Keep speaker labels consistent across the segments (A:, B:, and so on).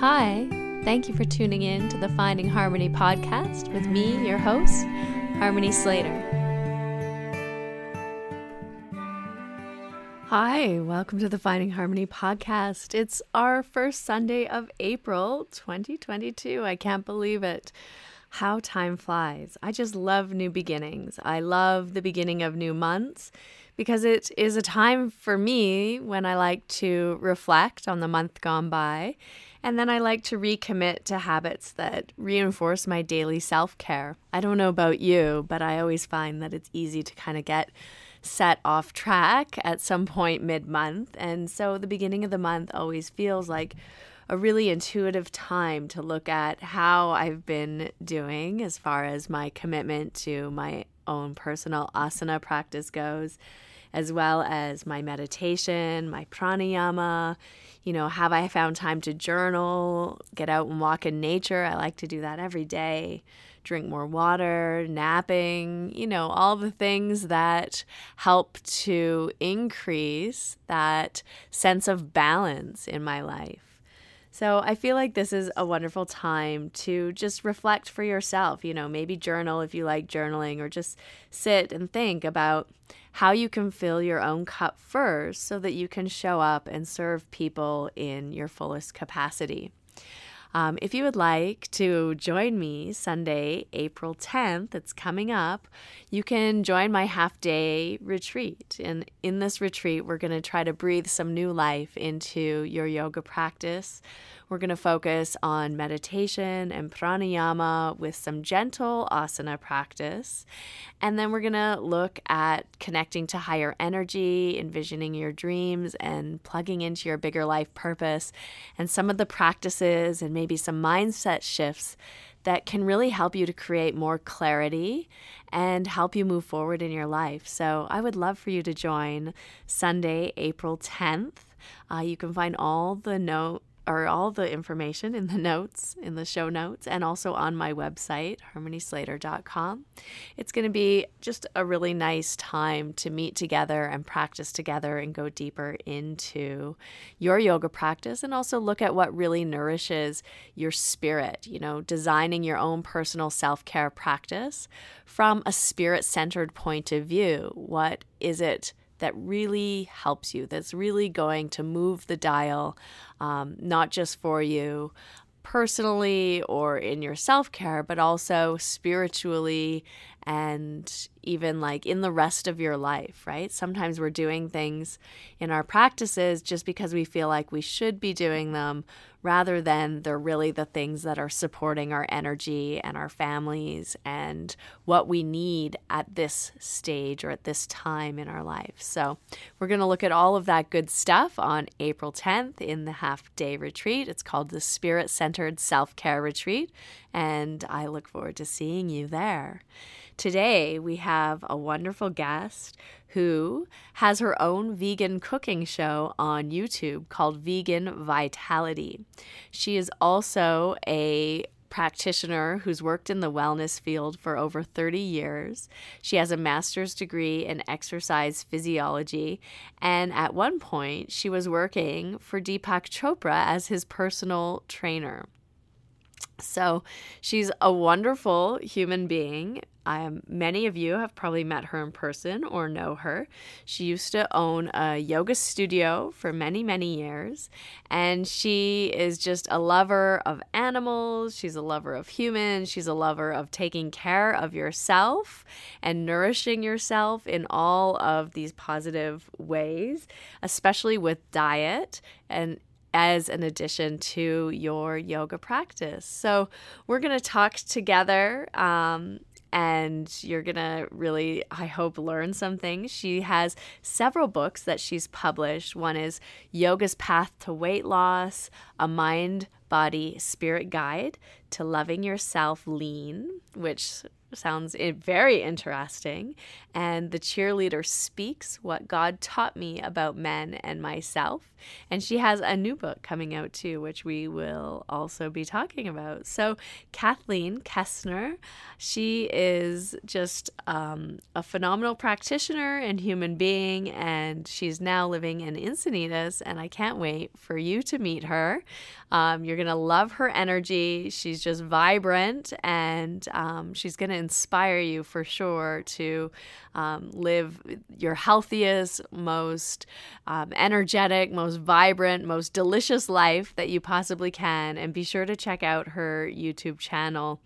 A: Hi, thank you for tuning in to the Finding Harmony podcast with me, your host, Harmony Slater. Hi, welcome to the Finding Harmony podcast. It's our first Sunday of April 2022. I can't believe it. How time flies. I just love new beginnings. I love the beginning of new months because it is a time for me when I like to reflect on the month gone by. And then I like to recommit to habits that reinforce my daily self care. I don't know about you, but I always find that it's easy to kind of get set off track at some point mid month. And so the beginning of the month always feels like a really intuitive time to look at how I've been doing as far as my commitment to my own personal asana practice goes as well as my meditation, my pranayama. You know, have I found time to journal, get out and walk in nature? I like to do that every day. Drink more water, napping, you know, all the things that help to increase that sense of balance in my life. So I feel like this is a wonderful time to just reflect for yourself. You know, maybe journal if you like journaling, or just sit and think about how you can fill your own cup first so that you can show up and serve people in your fullest capacity. Um, if you would like to join me Sunday, April 10th, it's coming up, you can join my half day retreat. And in this retreat, we're going to try to breathe some new life into your yoga practice. We're going to focus on meditation and pranayama with some gentle asana practice. And then we're going to look at connecting to higher energy, envisioning your dreams, and plugging into your bigger life purpose, and some of the practices and maybe some mindset shifts that can really help you to create more clarity and help you move forward in your life. So I would love for you to join Sunday, April 10th. Uh, you can find all the note or all the information in the notes, in the show notes, and also on my website, harmonyslater.com. It's going to be just a really nice time to meet together and practice together and go deeper into your yoga practice and also look at what really nourishes your spirit, you know, designing your own personal self care practice from a spirit centered point of view. What is it? That really helps you, that's really going to move the dial, um, not just for you personally or in your self care, but also spiritually and even like in the rest of your life, right? Sometimes we're doing things in our practices just because we feel like we should be doing them rather than they're really the things that are supporting our energy and our families and what we need at this stage or at this time in our life. So, we're going to look at all of that good stuff on April 10th in the half day retreat. It's called the Spirit Centered Self Care Retreat, and I look forward to seeing you there. Today, we have a wonderful guest who has her own vegan cooking show on YouTube called Vegan Vitality. She is also a practitioner who's worked in the wellness field for over 30 years. She has a master's degree in exercise physiology, and at one point, she was working for Deepak Chopra as his personal trainer. So she's a wonderful human being um, many of you have probably met her in person or know her. She used to own a yoga studio for many, many years, and she is just a lover of animals. She's a lover of humans. She's a lover of taking care of yourself and nourishing yourself in all of these positive ways, especially with diet and as an addition to your yoga practice. So, we're going to talk together um, and you're going to really, I hope, learn some things. She has several books that she's published. One is Yoga's Path to Weight Loss, a mind, body, spirit guide to loving yourself lean, which sounds very interesting. And The Cheerleader Speaks What God Taught Me About Men and Myself. And she has a new book coming out too, which we will also be talking about. So, Kathleen Kastner, she is just um, a phenomenal practitioner and human being, and she's now living in Encinitas. And I can't wait for you to meet her. Um, you're going to love her energy. She's just vibrant and um, she's going to inspire you for sure to um, live your healthiest, most um, energetic, most vibrant, most delicious life that you possibly can. And be sure to check out her YouTube channel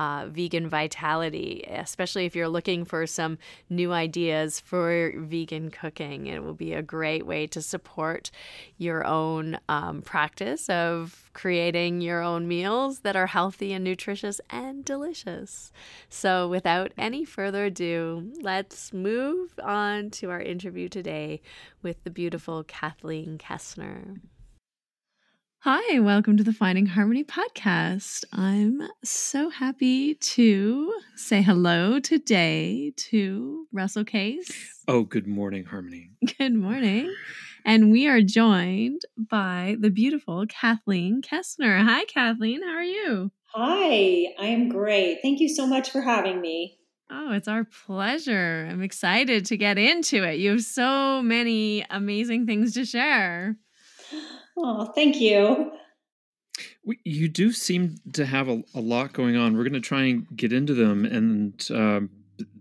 A: uh, vegan vitality, especially if you're looking for some new ideas for vegan cooking. It will be a great way to support your own um, practice of creating your own meals that are healthy and nutritious and delicious. So, without any further ado, let's move on to our interview today with the beautiful Kathleen Kastner. Hi, welcome to the Finding Harmony podcast. I'm so happy to say hello today to Russell Case.
B: Oh, good morning, Harmony.
A: Good morning. And we are joined by the beautiful Kathleen Kastner. Hi, Kathleen. How are you?
C: Hi, I am great. Thank you so much for having me.
A: Oh, it's our pleasure. I'm excited to get into it. You have so many amazing things to share.
C: Oh, thank you.
B: You do seem to have a, a lot going on. We're going to try and get into them, and um,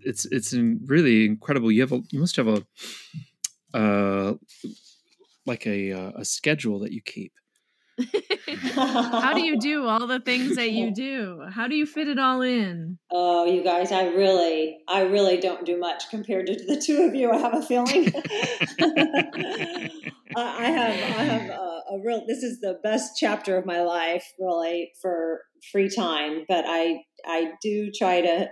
B: it's it's really incredible. You have a you must have a uh, like a uh, a schedule that you keep.
A: How do you do all the things that you do? How do you fit it all in?
C: Oh, you guys, I really, I really don't do much compared to the two of you. I have a feeling. I have, I have a, a, real. This is the best chapter of my life, really, for free time. But I, I do try to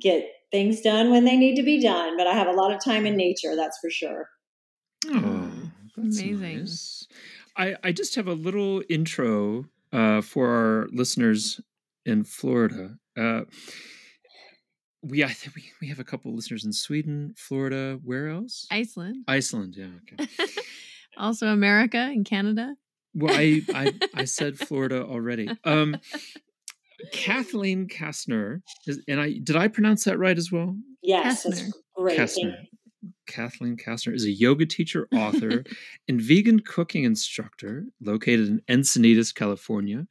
C: get things done when they need to be done. But I have a lot of time in nature, that's for sure.
B: Oh, that's amazing. Nice. I, I just have a little intro uh, for our listeners in Florida. Uh, we I think we, we have a couple listeners in Sweden, Florida. Where else?
A: Iceland.
B: Iceland, yeah. Okay.
A: also America and Canada.
B: Well, I I, I said Florida already. Um, Kathleen Kastner, is, and I did I pronounce that right as well?
C: Yes, great.
B: Kastner. Kathleen Kastner is a yoga teacher, author, and vegan cooking instructor located in Encinitas, California.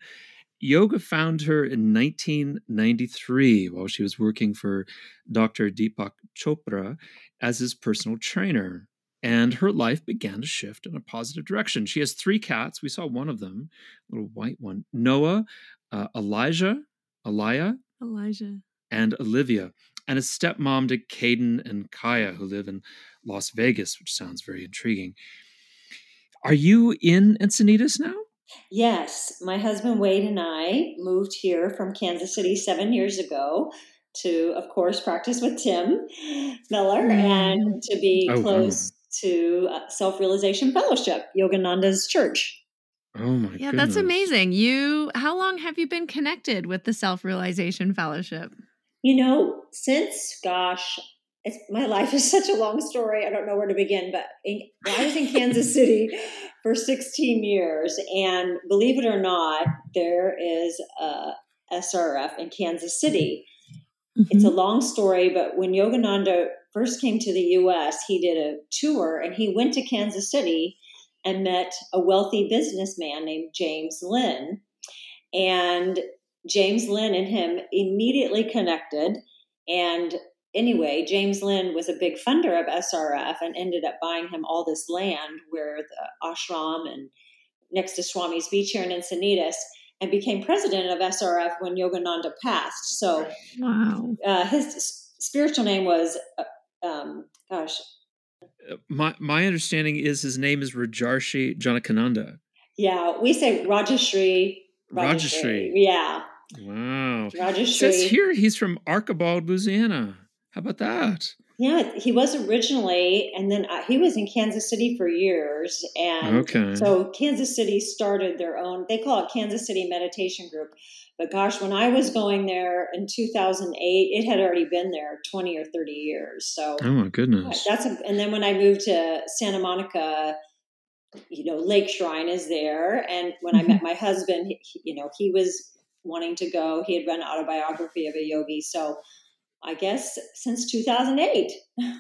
B: Yoga found her in 1993 while she was working for Dr. Deepak Chopra as his personal trainer. And her life began to shift in a positive direction. She has three cats. We saw one of them, a little white one Noah, uh, Elijah, Elia,
A: Elijah,
B: and Olivia and a stepmom to Caden and Kaya, who live in Las Vegas, which sounds very intriguing. Are you in Encinitas now?
C: Yes. My husband Wade and I moved here from Kansas City seven years ago to, of course, practice with Tim Miller mm. and to be oh, close wow. To uh, Self Realization Fellowship, Yogananda's church.
B: Oh my
A: Yeah,
B: goodness.
A: that's amazing. You how long have you been connected with the Self Realization Fellowship?
C: You know, since gosh, it's my life is such a long story. I don't know where to begin, but in, I was in Kansas City for 16 years, and believe it or not, there is a SRF in Kansas City. Mm-hmm. It's a mm-hmm. long story, but when Yogananda first came to the U.S., he did a tour, and he went to Kansas City and met a wealthy businessman named James Lynn, and James Lynn and him immediately connected. And anyway, James Lynn was a big funder of SRF and ended up buying him all this land where the ashram and next to Swami's Beach here in Encinitas and became president of SRF when Yogananda passed. So,
A: wow.
C: Uh, his spiritual name was, uh, um, gosh.
B: Uh, my, my understanding is his name is Rajarshi Janakananda.
C: Yeah, we say Rajashri.
B: Rajashri. Rajashri.
C: Yeah.
B: Wow.
C: Rajashri.
B: It says here he's from Archibald, Louisiana. How about that?
C: Yeah, he was originally, and then uh, he was in Kansas City for years. And
B: Okay.
C: so Kansas City started their own, they call it Kansas City Meditation Group. But gosh, when I was going there in 2008, it had already been there 20 or 30 years. So
B: Oh my goodness.
C: that's, a, and then when I moved to Santa Monica, you know, Lake Shrine is there. And when I met my husband, he- you know, he was wanting to go. He had read an autobiography of a yogi. So I guess since 2008.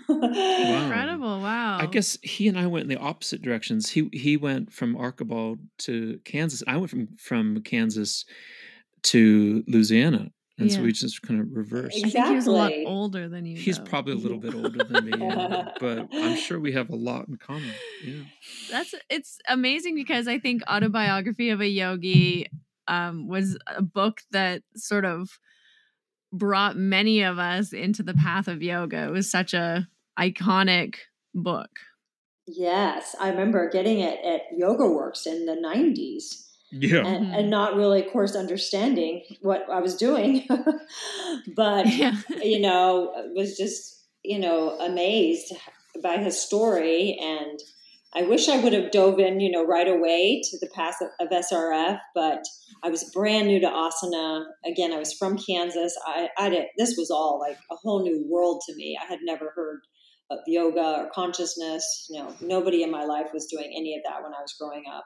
A: Incredible. Wow.
B: I guess he and I went in the opposite directions. He he went from Archibald to Kansas. I went from from Kansas to Louisiana, and so we just kind of reversed.
A: I think he was a lot older than you.
B: He's
A: though.
B: probably a little bit older than me, yeah, but I'm sure we have a lot in common. Yeah.
A: That's it's amazing because I think autobiography of a yogi um, was a book that sort of brought many of us into the path of yoga. It was such a iconic book.
C: yes, I remember getting it at Yoga Works in the 90s.
B: Yeah.
C: and, and mm-hmm. not really, of course, understanding what I was doing, but
A: Yeah.
C: you know, was just you know amazed by his story, and I wish I would have dove in, you know, right away to the path of, of SRF, but I was brand new to asana. Again, I was from Kansas. I, I did this was all like a whole new world to me. I had never heard of yoga or consciousness. You know, nobody in my life was doing any of that when I was growing up.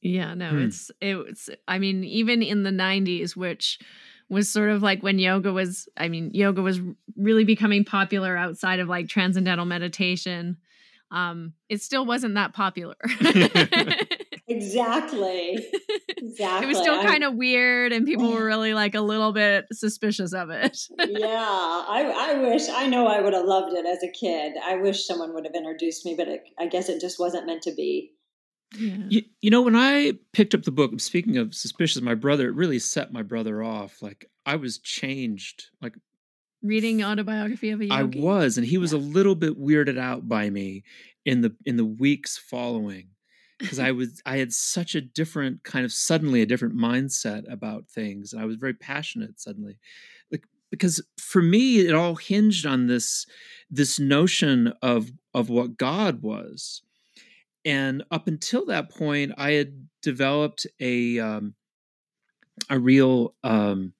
A: Yeah, no,
B: Hmm.
A: it's it's I mean, even in the 90s, which was sort of like when yoga was I mean, yoga was really becoming popular outside of like transcendental meditation. Um, it still wasn't that popular.
C: Exactly. Exactly.
A: It was still kind of weird, and people were really like a little bit suspicious of it.
C: yeah, I, I wish, I know I would have loved it as a kid. I wish someone would have introduced me, but it, I guess it just wasn't meant to be.
A: Yeah.
B: You, you know, when I picked up the book, speaking of suspicious, my brother, it really set my brother off. Like I was changed. Like
A: Reading autobiography of a yogi.
B: I was, and he was
A: Yeah.
B: a little bit weirded out by me in the in the weeks following. Because I was I had such a different kind of suddenly a different mindset about things. And I was very passionate suddenly. Like because for me it all hinged on this this notion of of what God was. And up until that point, I had developed a um, a real um,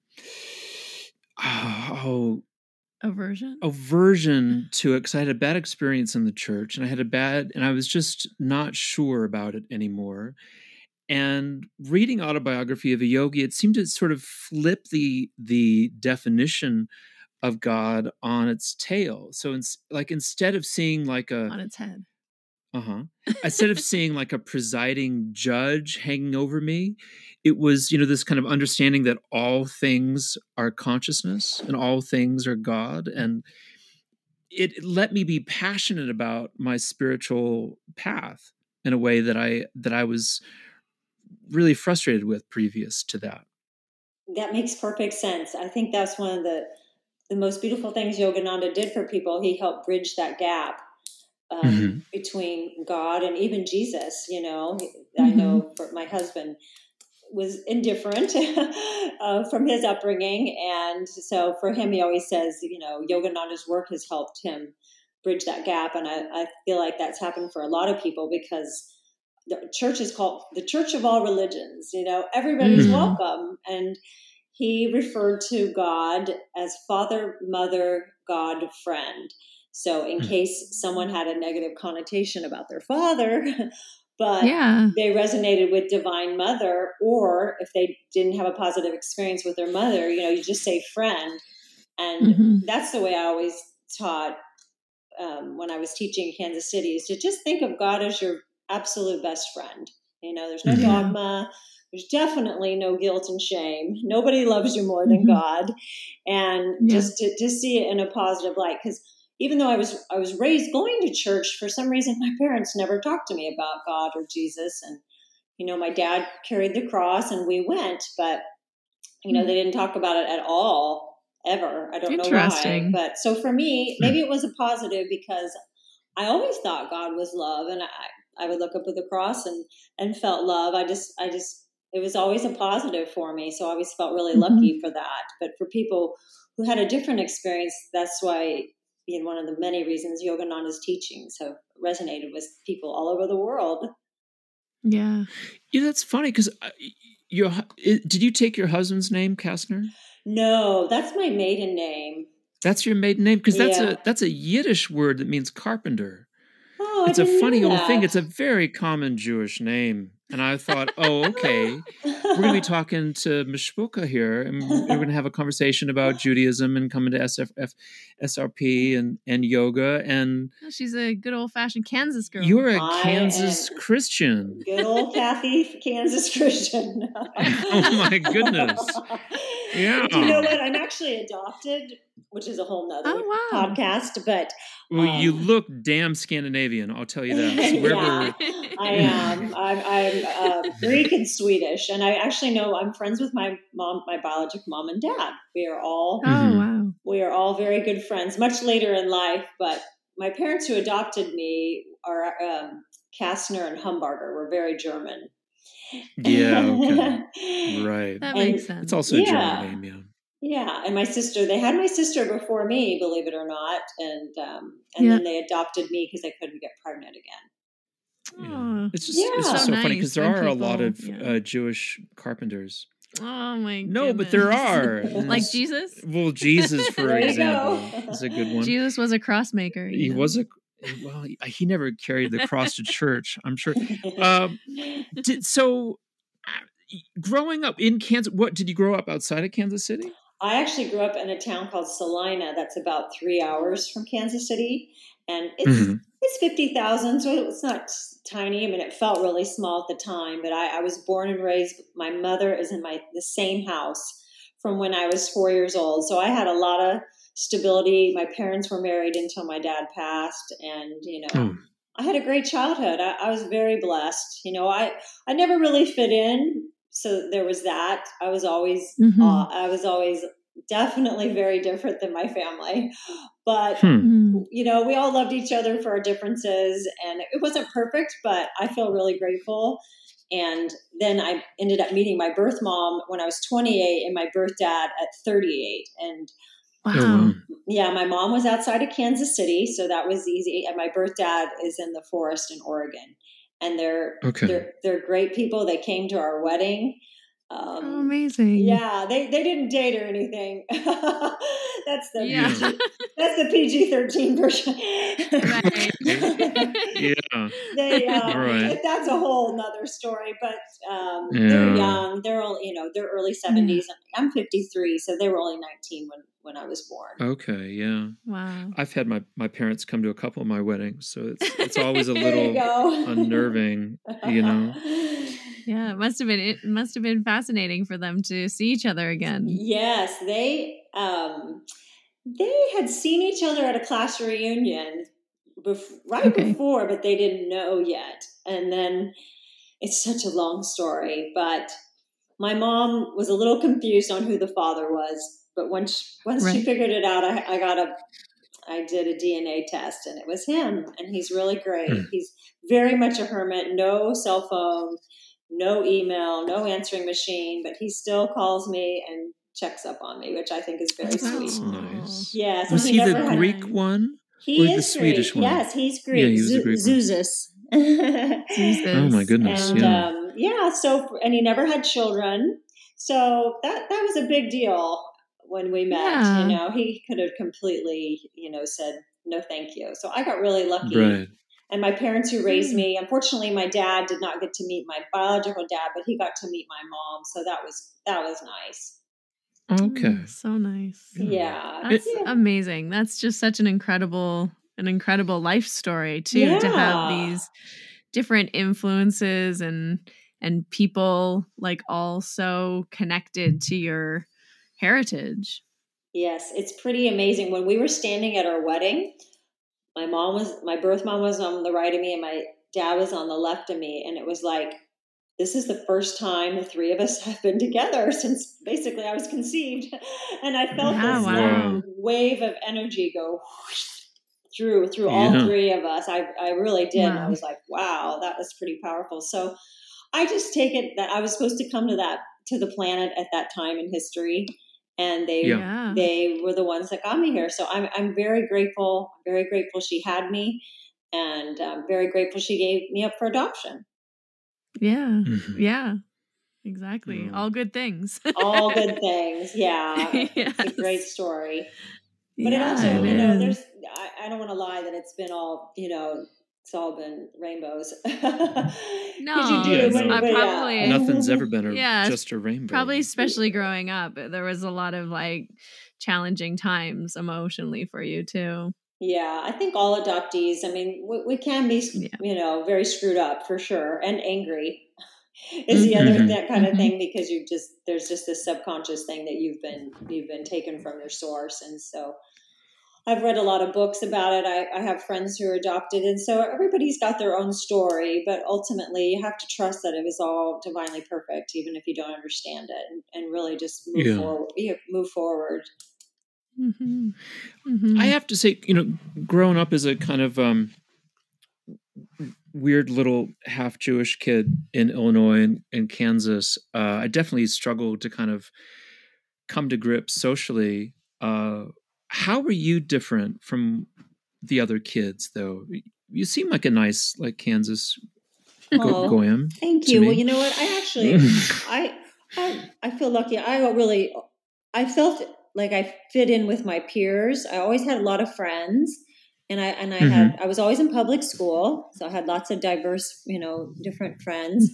B: oh
A: aversion.
B: aversion to it because I had a bad experience in the church and I had a bad and I was just not sure about it anymore. And reading autobiography of a yogi, it seemed to sort of flip the the definition of God on its tail. So it's like instead of seeing like a
A: on its head.
B: Uh-huh. Instead of seeing like a presiding judge hanging over me, it was, you know, this kind of understanding that all things are consciousness and all things are God. And it it let me be passionate about my spiritual path in a way that I that I was really frustrated with previous to that.
C: That makes perfect sense. I think that's one of the the most beautiful things Yogananda did for people. He helped bridge that gap um,
B: Mhm.
C: between God and even Jesus. You know, I know for my husband was indifferent uh, from his upbringing, and so for him, he always says, you know, Yogananda's work has helped him bridge that gap, and I, I feel like that's happened for a lot of people because the church is called the church of all religions. You know, everybody's
B: Mhm.
C: welcome, and he referred to God as Father, Mother, God, Friend. So, in
B: Mhm.
C: case someone had a negative connotation about their father, but
A: Yeah.
C: they resonated with Divine Mother, or if they didn't have a positive experience with their mother, you know, you just say friend. And
A: Mhm.
C: that's the way I always taught um, when I was teaching in Kansas City is to just think of God as your absolute best friend. You know, there's no
B: Mhm.
C: dogma. There's definitely no guilt and shame. Nobody loves you more than
A: Mhm.
C: God, and
A: Yeah.
C: just to, to see it in a positive light. Because even though I was I was raised going to church, for some reason my parents never talked to me about God or Jesus. And you know, my dad carried the cross, and we went, but you know, they didn't talk about it at all ever. I don't know why. But so for me, maybe it was a positive because I always thought God was love, and I I would look up at the cross and and felt love. I just I just it was always a positive for me, so I always felt really
A: Mhm.
C: lucky for that. But for people who had a different experience, that's why you know, one of the many reasons Yogananda's teachings have resonated with people all over the world.
A: Yeah.
B: Yeah, that's funny because uh, your did you take your husband's name, Kastner?
C: No, that's my maiden name.
B: That's your maiden name because that's
C: Yeah.
B: a that's a Yiddish word that means carpenter.
C: Oh, I
B: it's a
C: didn't know
B: funny old thing. It's a very common Jewish name, and I thought, oh, okay, we're going to be talking to Mishpucha here, and we're going to have a conversation about Judaism and coming to SFF, SRP and and yoga, and
A: Oh, She's a good old fashioned Kansas girl.
B: you're a
C: I
B: Kansas Christian.
C: Good old Kathy, Kansas Christian.
B: Oh, my goodness. Yeah.
C: You know what? I'm actually adopted, which is a whole nother
A: Oh, wow.
C: podcast, but
B: Well, you
C: Um,
B: look damn Scandinavian. I'll tell you that. So wherever,
C: Yeah. I am. I'm, I'm uh, Greek and Swedish, and I actually know I'm friends with my mom, my biologic mom and dad. We are all
A: Oh,
B: Mhm.
A: wow.
C: we are all very good friends. Much later in life, but my parents who adopted me are um, Kastner and Humbarger. We're very German.
B: Yeah, okay, right.
A: That
C: And
A: makes sense.
B: It's also a
C: Yeah.
B: German name, yeah.
C: Yeah, and my sister, they had my sister before me, believe it or not, and um, and
A: Yeah.
C: then they adopted me because they couldn't get pregnant again.
B: Yeah. It's just
C: Yeah.
B: it's just
A: So
B: so, funny because there
A: when
B: are a lot of
A: yeah.
B: uh, Jewish carpenters.
A: Oh my god.
B: No, but there are.
A: Like Jesus?
B: Well, Jesus, for example, is a good one.
A: Jesus was a cross maker.
B: He
A: know.
B: was a well. He, he never carried the cross to church. I'm sure. Um, did, so, uh, growing up in Kansas, what did you grow up outside of Kansas City?
C: I actually grew up in a town called Salina that's about three hours from Kansas City. And it's
B: Mhm.
C: it's fifty thousand, so it's not tiny. I mean, it felt really small at the time, but I, I was born and raised. My mother is in my the same house from when I was four years old, so I had a lot of stability. My parents were married until my dad passed, and you know,
B: Oh.
C: I had a great childhood. I, I was very blessed. You know, I I never really fit in, so there was that. I was always
A: Mhm.
C: uh, I was always definitely very different than my family, but
B: Hmm.
A: Mhm.
C: you know, we all loved each other for our differences, and it wasn't perfect, but I feel really grateful. And then I ended up meeting my birth mom when I was 28 and my birth dad at 38. And
A: Wow.
B: Oh, wow.
C: yeah, my mom was outside of Kansas City, so that was easy. And my birth dad is in the forest in Oregon. And they're
B: Okay.
C: they're they're great people. They came to our wedding. Um,
A: Oh, amazing.
C: yeah, they, they didn't date or anything. that's the
A: Yeah.
C: PG, that's the PG thirteen version.
A: Right.
B: Yeah.
C: they um,
B: Right.
C: that's a whole nother story. But um, they're
B: Hmm.
C: young. They're all you know. They're early seventies. I'm 53, so they were only 19 when when I was born.
B: Okay. Yeah.
A: Wow.
B: I've had my my parents come to a couple of my weddings, so it's it's always a
C: There you
B: little unnerving, you know.
A: Yeah, it must have been it must have been fascinating for them to see each other again.
C: Yes, they um, they had seen each other at a class reunion bef- right
A: Okay.
C: before, but they didn't know yet. And then it's such a long story, but my mom was a little confused on who the father was. But once once she figured it out, I, I got a I did a DNA test, and it was him. And he's really great.
B: Hmm.
C: He's very much a hermit. No cell phone, no email, no answering machine, but he still calls me and checks up on me, which I think is very
A: Oh.
C: sweet.
B: Nice.
C: Yeah,
B: Was
C: he
B: he
C: never
B: the
C: had-
B: Greek one?
C: He
B: or
C: is
B: the
C: Greek.
B: Swedish one?
C: Yes, he's Greek.
B: Yeah,
C: Greek.
B: he was the Greek one.
C: Zeus.
B: Oh my goodness!
C: and
B: yeah.
C: um, yeah, so and he never had children, so that that was a big deal when we met.
A: Yeah.
C: You know, he could have completely, you know, said no, thank you. So I got really lucky.
B: right.
C: And my parents who raised
A: Mm.
C: me, unfortunately, my dad did not get to meet my biological dad, but he got to meet my mom, so that was that was nice.
B: Okay.
A: Mm, so nice.
B: Yeah.
C: Yeah,
A: That's
C: yeah.
A: amazing. That's just such an incredible an incredible life story too to have these different influences and and people like all so connected to your heritage.
C: Yes, it's pretty amazing. When we were standing at our wedding, my mom was my birth mom was on the right of me and my dad was on the left of me and it was like this is the first time the three of us have been together since basically I was conceived. And I felt
A: Yeah,
C: this
B: oh,
C: wow. wave of energy go through through all three of us. I I really did. And I was like, wow, that was pretty powerful. So I just take it that I was supposed to come to that to the planet at that time in history and they
A: Yeah.
C: they were the ones that got me here. So I'm I'm very grateful. Very grateful she had me, and um, very grateful she gave me up for adoption.
A: Yeah.
B: Mhm.
A: Yeah. Exactly.
B: Mm.
A: All good things.
C: All good things. Yeah, it's a great story. But it also,
A: it
C: you know, there's I, I don't want to lie that it's been all you know. It's all been rainbows.
A: No,
B: Yeah,
C: but-
B: no.
A: I
C: but yeah.
A: probably
B: Nothing's ever been a,
A: Yeah,
B: just a rainbow.
A: probably especially growing up there was a lot of like challenging times emotionally for you too
C: Yeah, I think all adoptees. I mean, we, we can be,
A: Yeah.
C: you know, very screwed up for sure, and angry is the other
B: Mhm.
C: that kind of
A: Mhm.
C: thing because you just there's just this subconscious thing that you've been you've been taken from your source, and so I've read a lot of books about it. I, I have friends who are adopted, and so everybody's got their own story, but ultimately you have to trust that it was all divinely perfect, even if you don't understand it, and, and really just move
B: Yeah.
C: forward. Yeah, move forward.
A: mm-hmm. Mm-hmm.
B: I have to say, you know, growing up as a kind of um, weird little half Jewish kid in Illinois and, and Kansas, uh, I definitely struggled to kind of come to grips socially. Uh, how were you different from the other kids, though? You seem like a nice, like Kansas go- goyim.
C: Thank you. Well, you know what? I actually, I, I, I feel lucky. I really, I felt like I fit in with my peers. I always had a lot of friends, and I and I had I was always in public school, so I had lots of diverse, you know, different friends,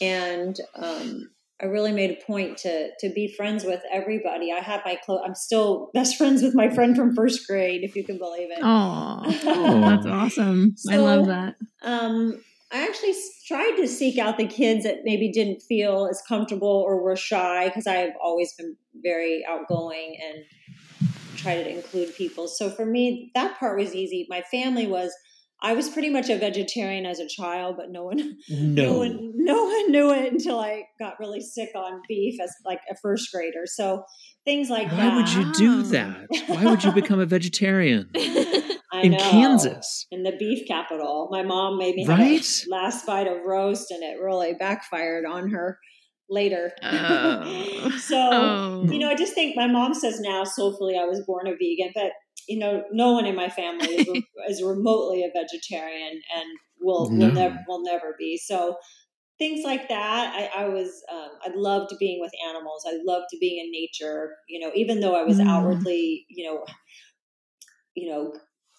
C: and um, I really made a point to to be friends with everybody. I have my close. I'm still best friends with my friend from first grade, if you can believe it.
A: oh
B: Oh.
A: that's awesome i love that
C: um, I actually tried to seek out the kids that maybe didn't feel as comfortable or were shy because I have always been very outgoing and try to include people. So for me, that part was easy. My family was. I was pretty much a vegetarian as a child, but no one, no,
B: no.
C: one, no one knew it until I got really sick on beef as like a first grader. So things like
B: Why
C: that.
B: would you do that? Why would you become a vegetarian
C: I
B: in
C: know.
B: Kansas?
C: in the beef capital. My mom made me have
B: Right?
C: last bite of roast, and it really backfired on her later.
A: Oh.
C: so,
A: oh
C: you know, I just think my mom says now, soulfully, I was born a vegan, but you know, no one in my family is, is remotely a vegetarian, and will
B: No.
C: will never will never be. So. Things like that. I, I was, um, I loved being with animals. I loved being in nature. You know, even though I was
A: Mm.
C: outwardly, you know, you know,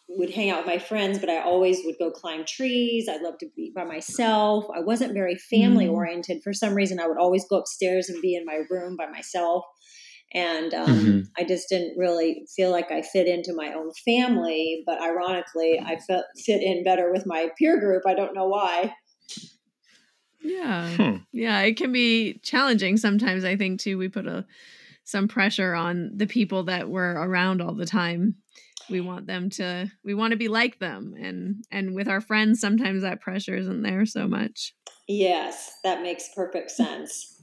C: would hang out with my friends, but I always would go climb trees. I loved to be by myself. I wasn't very family
A: Mm.
C: oriented. For some reason, I would always go upstairs and be in my room by myself. And um,
B: Mhm.
C: I just didn't really feel like I fit into my own family. But ironically, I fit, fit in better with my peer group. I don't know why.
A: yeah
B: Huh.
A: yeah it can be challenging sometimes i think too we put a some pressure on the people that we're around all the time we want them to we want to be like them and and with our friends sometimes that pressure isn't there so much
C: Yes, that makes perfect sense.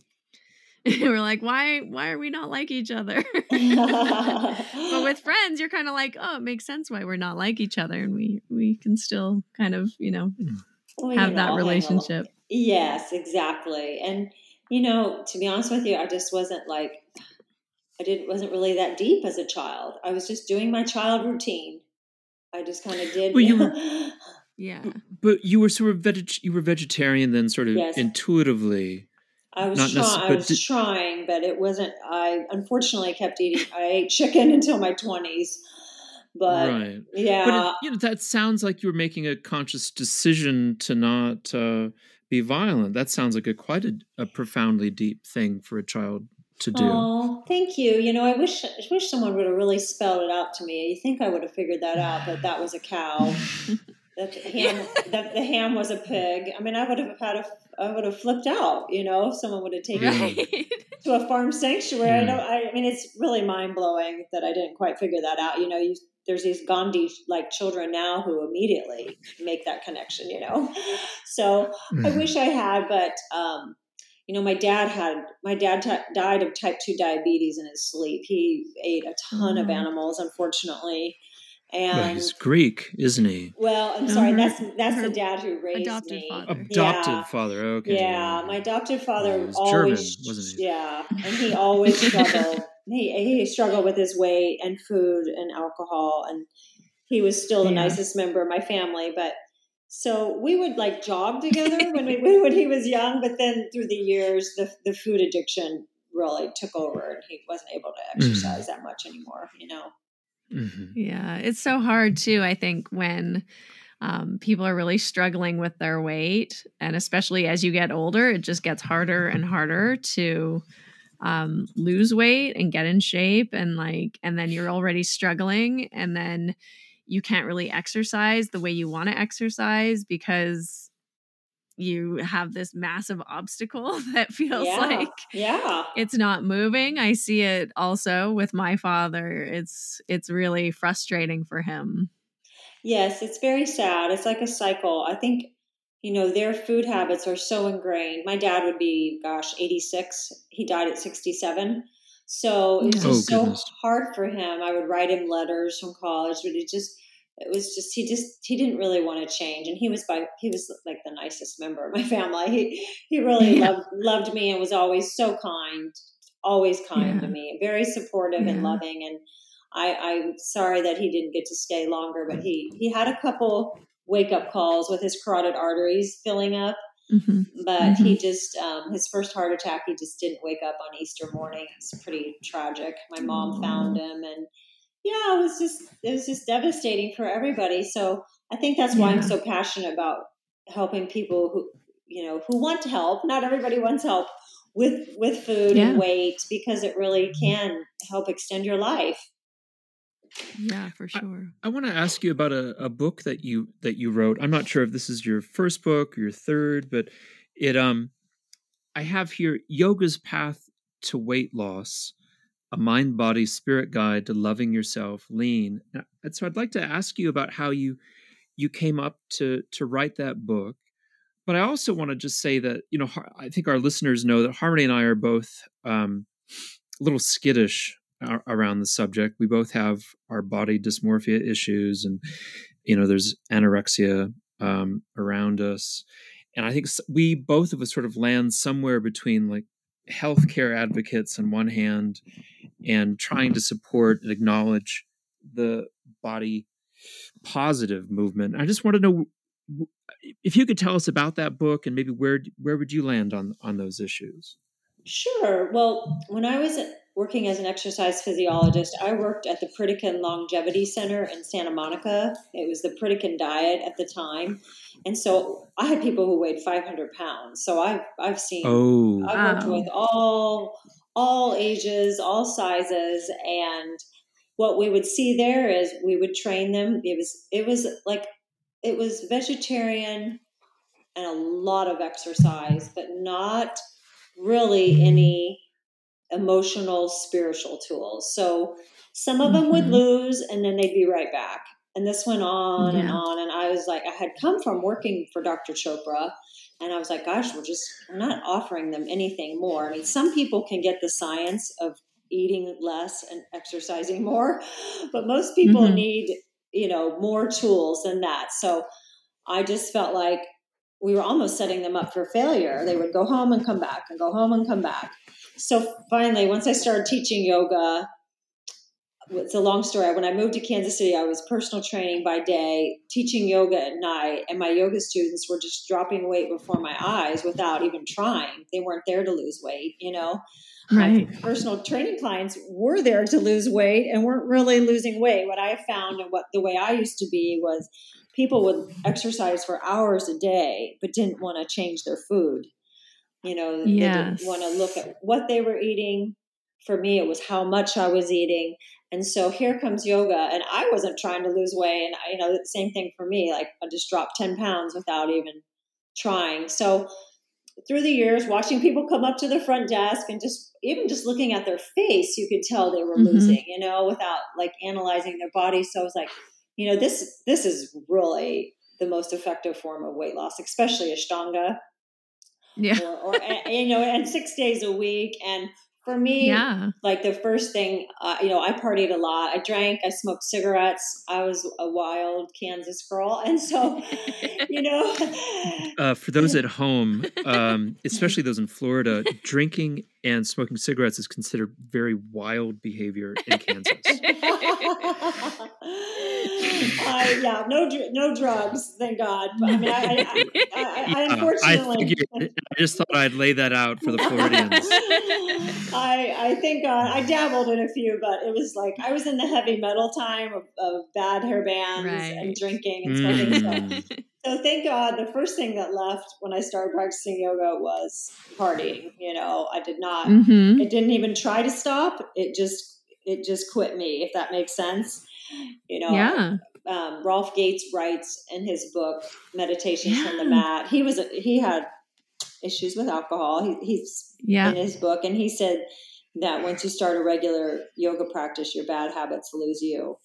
A: we're like why why are we not like each other but with friends you're kind of like oh it makes sense why we're not like each other and we we can still kind of you know hmm.
C: Well, you
A: have
C: know,
A: that
C: I'll
A: relationship
C: Yes, exactly. And you know, to be honest with you, I just wasn't like I didn't wasn't really that deep as a child. I was just doing my child routine. I just kind of did.
B: Well, you were-
A: yeah
B: But you were sort of veg- you were vegetarian then, sort of
C: Yes.
B: intuitively.
C: I was
B: necess-
C: I
B: but
C: was
B: did-
C: trying, but it wasn't. I unfortunately kept eating. I ate chicken until my twenties, but
B: right.
C: yeah,
B: But it, you know that sounds like you were making a conscious decision to not uh, be violent. That sounds like a quite a, a profoundly deep thing for a child to do.
C: Oh, thank you. You know, I wish I wish someone would have really spelled it out to me. You think I would have figured that out, but that was a cow. that the ham that the ham was a pig. I mean, I would have had a I would have flipped out. You know, if someone would have taken
B: Yeah.
C: me to a farm sanctuary. I don't. I, I mean, it's really mind blowing that I didn't quite figure that out. You know, you there's these Gandhi like children now who immediately make that connection. You know, so I
B: Mm.
C: wish I had, but um, you know, my dad had my dad t- died of type two diabetes in his sleep. He ate a ton of
A: Oh.
C: animals, unfortunately,
B: Well,
C: and
B: he's Greek, isn't he?
C: well, I'm sorry,
A: her-
C: that's that's the dad who raised
A: adopted
C: me.
A: father.
B: Adopted
C: Yeah.
B: father. Okay.
C: Yeah, my adopted father
B: he was
C: always,
B: German, wasn't he?
C: yeah, and he always struggled. he he struggled with his weight and food and alcohol, and he was still the yeah. nicest member of my family. But so we would like jog together when we when he was young, but then through the years, the the food addiction really took over, and he wasn't able to mm-hmm. exercise mm. that much anymore. You know.
A: Mm-hmm. Yeah, it's so hard too. I think when um, people are really struggling with their weight, and especially as you get older, it just gets harder and harder to um, lose weight and get in shape, and like, and then you're already struggling, and then you can't really exercise the way you want to exercise because you have this massive obstacle that feels
C: yeah.
A: like
C: yeah.
A: it's not moving i see it also with my father it's it's really frustrating for him.
C: Yes it's very sad it's like a cycle i think you know their food habits are so ingrained my dad would be gosh 86 he died at 67 so it was just oh, so hard for him i would write him letters from college but it just it was just he just he didn't really want to change and he was by he was like the nicest member of my family he he really yeah. loved loved me and was always so kind always kind yeah. to me very supportive yeah. and loving and i i'm sorry that he didn't get to stay longer but he he had a couple wake up calls with his carotid arteries filling up mm-hmm. but mm-hmm. he just um, his first heart attack he just didn't wake up on easter morning it's pretty tragic my mom found him and yeah, it was just it was just devastating for everybody. So I think that's why yeah. I'm so passionate about helping people who you know who want to help. Not everybody wants help with with food yeah. and weight because it really can help extend your life.
A: Yeah, for sure.
B: I, I want to ask you about a, a book that you that you wrote. I'm not sure if this is your first book or your third, but it um I have here Yoga's Path to Weight Loss a mind body spirit guide to loving yourself lean. And so i'd like to ask you about how you you came up to to write that book. But i also want to just say that you know i think our listeners know that harmony and i are both um, a little skittish around the subject. We both have our body dysmorphia issues and you know there's anorexia um, around us. And i think we both of us sort of land somewhere between like healthcare advocates on one hand and trying to support and acknowledge the body positive movement. I just want to know if you could tell us about that book and maybe where where would you land on on those issues?
C: Sure. Well, when I was working as an exercise physiologist, I worked at the Pritikin Longevity Center in Santa Monica. It was the Pritikin diet at the time. And so I had people who weighed 500 pounds. So I've, I've seen, oh, I've worked with all, all ages, all sizes. And what we would see there is we would train them. It was, it was like, it was vegetarian and a lot of exercise, but not really any emotional, spiritual tools. So some of them would mm-hmm. lose and then they'd be right back. And this went on yeah. and on. And I was like, I had come from working for Dr. Chopra. And I was like, gosh, we're just, we're not offering them anything more. I mean, some people can get the science of eating less and exercising more, but most people mm-hmm. need, you know, more tools than that. So I just felt like we were almost setting them up for failure. They would go home and come back and go home and come back. So finally, once I started teaching yoga, it's a long story. When I moved to Kansas City, I was personal training by day, teaching yoga at night, and my yoga students were just dropping weight before my eyes without even trying. They weren't there to lose weight, you know. Right. My personal training clients were there to lose weight and weren't really losing weight. What I found and what the way I used to be was people would exercise for hours a day but didn't want to change their food. You know, yes. they didn't want to look at what they were eating. For me, it was how much I was eating and so here comes yoga, and I wasn't trying to lose weight. And I, you know, the same thing for me. Like I just dropped ten pounds without even trying. So through the years, watching people come up to the front desk and just even just looking at their face, you could tell they were mm-hmm. losing. You know, without like analyzing their body. So I was like, you know, this this is really the most effective form of weight loss, especially Ashtanga.
A: Yeah.
C: Or, or you know, and six days a week and for me, yeah. like the first thing, uh, you know, I partied a lot. I drank, I smoked cigarettes. I was a wild Kansas girl. And so, you know.
B: Uh, for those at home, um, especially those in Florida, drinking and smoking cigarettes is considered very wild behavior in Kansas.
C: uh, yeah, no, no drugs, thank God. But, I mean, I, I, I, I unfortunately,
B: I, figured, I just thought I'd lay that out for the Floridians.
C: I, I think uh, I dabbled in a few, but it was like I was in the heavy metal time of, of bad hair bands right. and drinking and smoking. Mm. So so thank God the first thing that left when I started practicing yoga was partying. You know, I did not, mm-hmm. it didn't even try to stop. It just, it just quit me, if that makes sense. You know,
A: yeah.
C: Um, Rolf Gates writes in his book, Meditations yeah. from the Mat. He was, he had issues with alcohol. He, he's yeah. in his book, and he said that once you start a regular yoga practice, your bad habits lose you.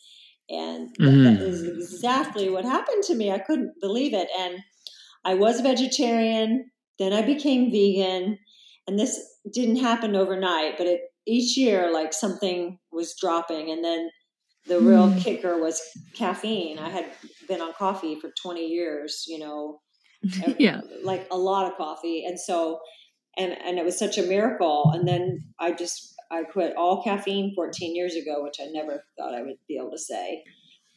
C: And mm-hmm. that is exactly what happened to me. I couldn't believe it. And I was vegetarian, then I became vegan. And this didn't happen overnight, but it, each year, like something was dropping. And then the mm. real kicker was caffeine. I had been on coffee for 20 years, you know,
A: yeah,
C: like a lot of coffee. And so, and, and it was such a miracle. And then I just I quit all caffeine 14 years ago, which I never thought I would be able to say.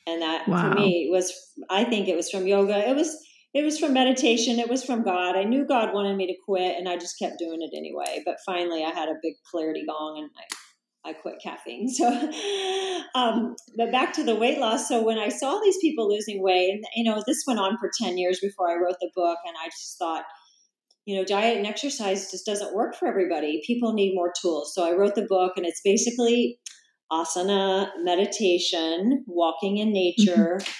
C: And that wow. for me was, I think it was from yoga. It was, it was from meditation. It was from God. I knew God wanted me to quit, and I just kept doing it anyway. But finally, I had a big clarity gong, and I, I quit caffeine. So, um, but back to the weight loss. So when I saw these people losing weight, and you know, this went on for ten years before I wrote the book, and I just thought, you know, diet and exercise just doesn't work for everybody. People need more tools. So I wrote the book, and it's basically asana, meditation, walking in nature, mm-hmm.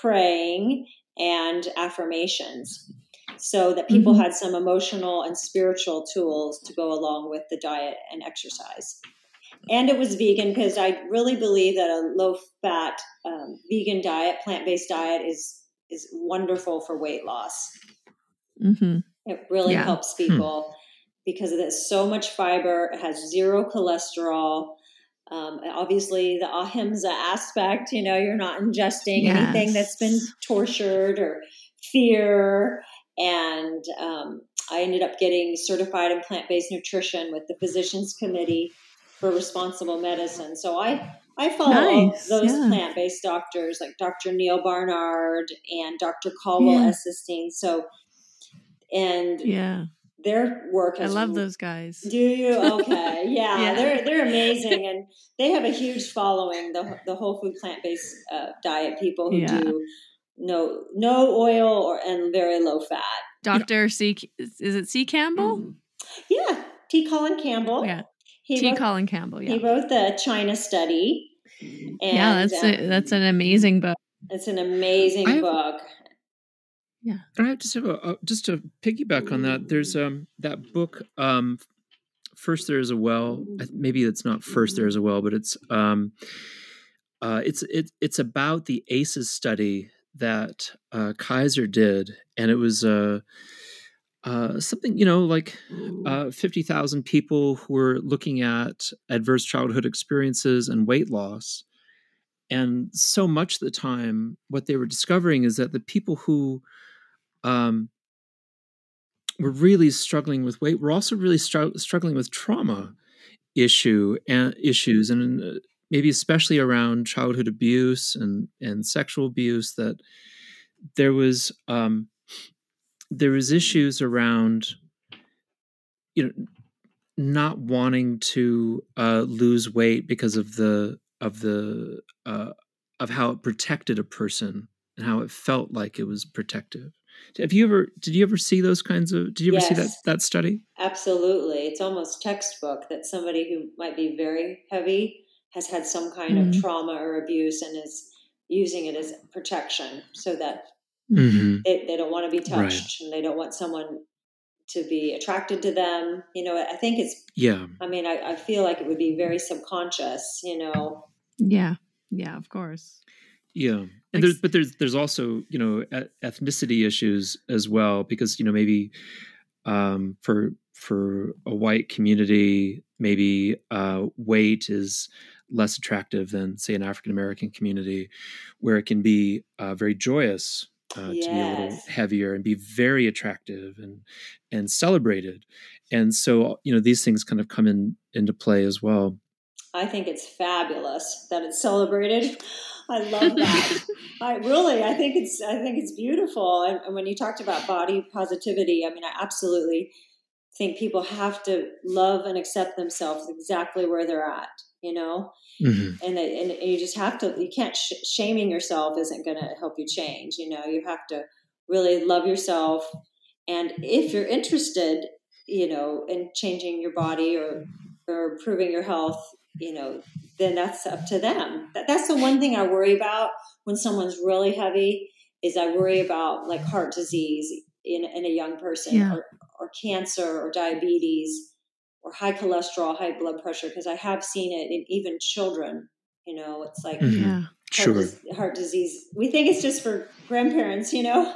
C: praying, and affirmations. So that people mm-hmm. had some emotional and spiritual tools to go along with the diet and exercise. And it was vegan because I really believe that a low fat um, vegan diet, plant based diet, is is wonderful for weight loss.
A: Mm-hmm.
C: It really yeah. helps hmm. people hmm. because it has so much fiber. It has zero cholesterol. Um, obviously, the ahimsa aspect, you know, you're not ingesting yes. anything that's been tortured or fear. And um, I ended up getting certified in plant based nutrition with the Physicians Committee for Responsible Medicine. So I I follow nice. those yeah. plant based doctors like Dr. Neal Barnard and Dr. Caldwell yeah. Esselstyn. So and
A: yeah
C: their work is
A: I love those guys.
C: Do you? Okay. Yeah, yeah, they're they're amazing and they have a huge following the the whole food plant-based uh, diet people who yeah. do no no oil or and very low fat.
A: Dr. C is it C Campbell? Mm-hmm.
C: Yeah, T Colin Campbell.
A: Yeah. He T wrote, Colin Campbell, yeah.
C: He wrote the China study.
A: And, yeah, that's um, a, that's an amazing book.
C: It's an amazing book.
A: Yeah.
B: I just have a, uh, just to piggyback on that. There's um that book um first there's a well maybe it's not first there's a well but it's um uh it's it, it's about the ACEs study that uh, Kaiser did and it was uh uh, something you know like uh, 50,000 people who were looking at adverse childhood experiences and weight loss and so much of the time what they were discovering is that the people who um, we're really struggling with weight. We're also really str- struggling with trauma issue and issues, and uh, maybe especially around childhood abuse and and sexual abuse. That there was um, there was issues around you know not wanting to uh, lose weight because of the of the uh, of how it protected a person and how it felt like it was protective have you ever did you ever see those kinds of did you ever yes, see that that study?
C: Absolutely. It's almost textbook that somebody who might be very heavy has had some kind mm-hmm. of trauma or abuse and is using it as protection so that mm-hmm. they, they, don't want to be touched right. and they don't want someone to be attracted to them. You know, I think it's
B: yeah.
C: I mean, I, I feel like it would be very subconscious, you know.
A: Yeah. Yeah, of course.
B: Yeah, and there's but there's there's also you know ethnicity issues as well because you know maybe um, for for a white community maybe uh, weight is less attractive than say an African American community where it can be uh, very joyous uh, yes. to be a little heavier and be very attractive and and celebrated and so you know these things kind of come in into play as well.
C: I think it's fabulous that it's celebrated. I love that. I really, I think it's, I think it's beautiful. And, and when you talked about body positivity, I mean, I absolutely think people have to love and accept themselves exactly where they're at. You know, mm-hmm. and, and, and you just have to. You can't sh- shaming yourself isn't going to help you change. You know, you have to really love yourself. And if you're interested, you know, in changing your body or or improving your health, you know, then that's up to them. That, that's the one thing I worry about when someone's really heavy is I worry about like heart disease in, in a young person yeah. or, or cancer or diabetes or high cholesterol, high blood pressure, because I have seen it in even children. You know, it's like
B: mm-hmm. yeah. Heart,
C: sure. heart disease. We think it's just for grandparents, you know,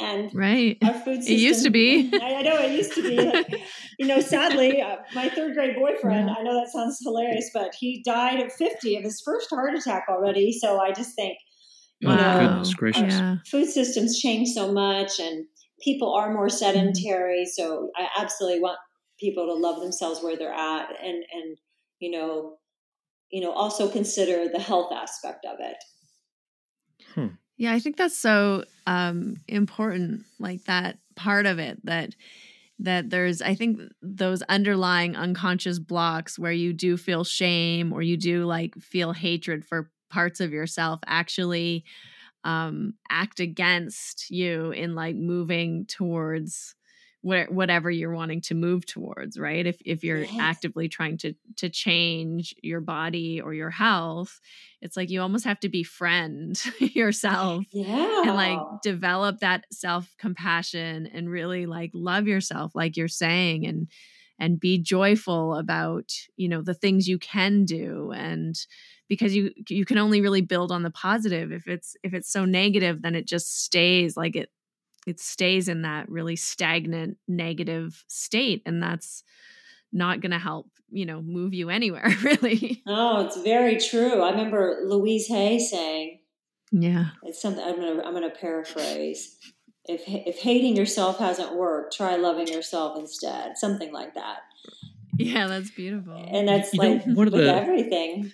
C: and
A: right.
C: Our food system,
A: it used to be.
C: I, I know it used to be. Like, you know, sadly, uh, my third grade boyfriend. I know that sounds hilarious, but he died at fifty of his first heart attack already. So I just think,
B: you oh, know, goodness gracious.
C: Yeah. food systems change so much, and people are more sedentary. Mm-hmm. So I absolutely want people to love themselves where they're at, and and you know you know also consider the health aspect of it
A: hmm. yeah i think that's so um important like that part of it that that there's i think those underlying unconscious blocks where you do feel shame or you do like feel hatred for parts of yourself actually um act against you in like moving towards whatever you're wanting to move towards right? If if you're yes. actively trying to to change your body or your health it's like you almost have to befriend yourself
C: yeah
A: and like develop that self compassion and really like love yourself like you're saying and and be joyful about you know the things you can do. And because you you can only really build on the positive. If it's if it's so negative then it just stays like it it stays in that really stagnant negative state and that's not going to help you know move you anywhere really.
C: Oh it's very true. I remember louise hay saying
A: yeah.
C: it's something i'm going to i'm going to paraphrase if if hating yourself hasn't worked try loving yourself instead something like that.
A: Yeah that's beautiful.
C: And that's you like know, one of the everything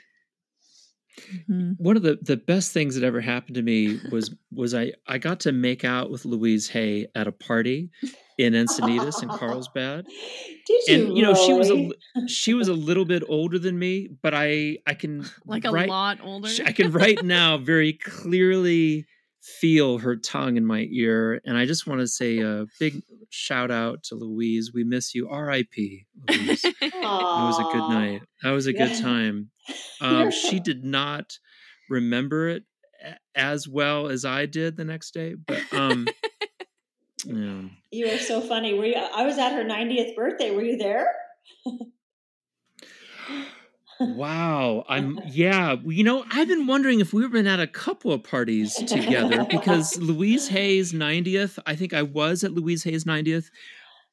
B: Mm-hmm. One of the, the best things that ever happened to me was was I, I got to make out with Louise Hay at a party in Encinitas in Carlsbad.
C: Did you?
B: And you know, she was a she was a little bit older than me, but I I can
A: like a lot older.
B: I can right now very clearly feel her tongue in my ear. And I just want to say a big shout out to Louise. We miss you. R.I.P. Louise. that was a good night. That was a good time. Um, she did not remember it as well as I did the next day, but um, yeah.
C: You are so funny. Were you, I was at her 90th birthday. Were you there?
B: wow. I'm yeah, you know, I've been wondering if we've been at a couple of parties together because Louise Hay's 90th, I think I was at Louise Hay's 90th.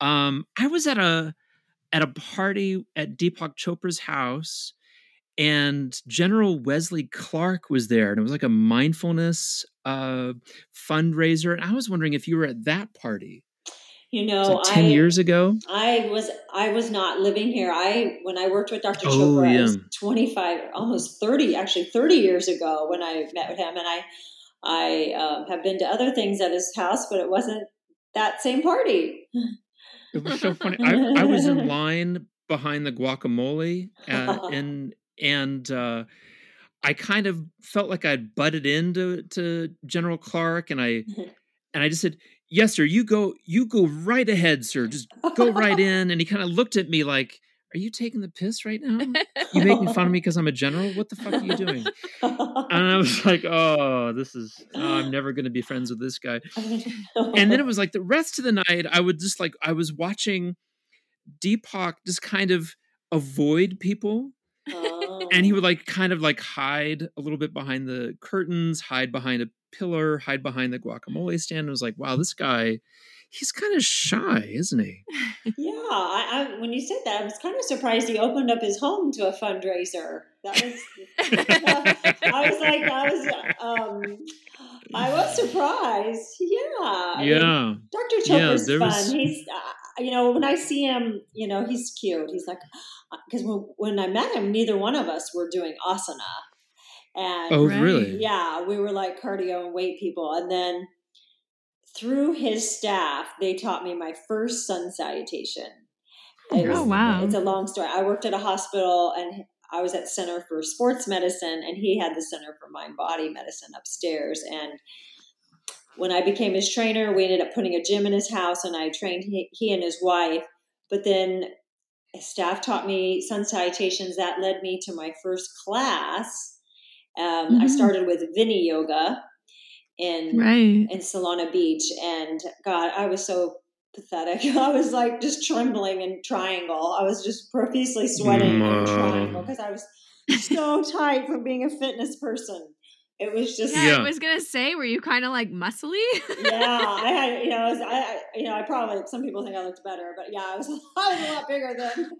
B: Um, I was at a at a party at Deepak Chopra's house and General Wesley Clark was there and it was like a mindfulness uh fundraiser and I was wondering if you were at that party.
C: You know,
B: like ten I, years ago.
C: I was I was not living here. I when I worked with Dr. Oh, Chopra, yeah. was twenty five, almost thirty, actually thirty years ago when I met with him, and I I um, have been to other things at his house, but it wasn't that same party.
B: It was so funny. I, I was in line behind the guacamole, uh, and and uh, I kind of felt like I'd butted into to General Clark, and I and I just said, yes sir you go you go right ahead sir just go right in and he kind of looked at me like are you taking the piss right now? You making fun of me because i'm a general? What the fuck are you doing? And i was like oh this is oh, i'm never going to be friends with this guy. And then it was like the rest of the night i would just like i was watching deepak just kind of avoid people and he um would oh. like kind of like hide a little bit behind the curtains hide behind a pillar, hide behind the mm-hmm. guacamole stand. I was like, wow, this guy, he's kind of shy, isn't he?
C: Yeah, I, I, when you said that, I was kind of surprised he opened up his home to a fundraiser. That was, I was like, I was, um, I was surprised. Yeah,
B: yeah.
C: Dr. Chopra's yeah, fun. Was... He's, uh, you know, when I see him, you know, he's cute. He's like, because when, when I met him, neither one of us were doing asana. And
B: oh, really?
C: Yeah, we were like cardio and weight people. And then through his staff, they taught me my first sun salutation.
A: It oh, wow.
C: It's a long story. I worked at a hospital and I was at Center for Sports Medicine, and he had the Center for Mind Body Medicine upstairs. And when I became his trainer, we ended up putting a gym in his house, and I trained he, he and his wife. But then staff taught me sun salutations. That led me to my first class. Um, mm-hmm. I started with Vini Yoga in right. in Solana Beach, and God, I was so pathetic. I was like just trembling in triangle. I was just profusely sweating in triangle because I was so tight from being a fitness person. It was just.
A: Yeah, yeah. I was gonna say, were you kind of like muscly?
C: yeah, I had, you know, I, was, I, you know, I probably some people think I looked better, but yeah, I was, I was a lot bigger then.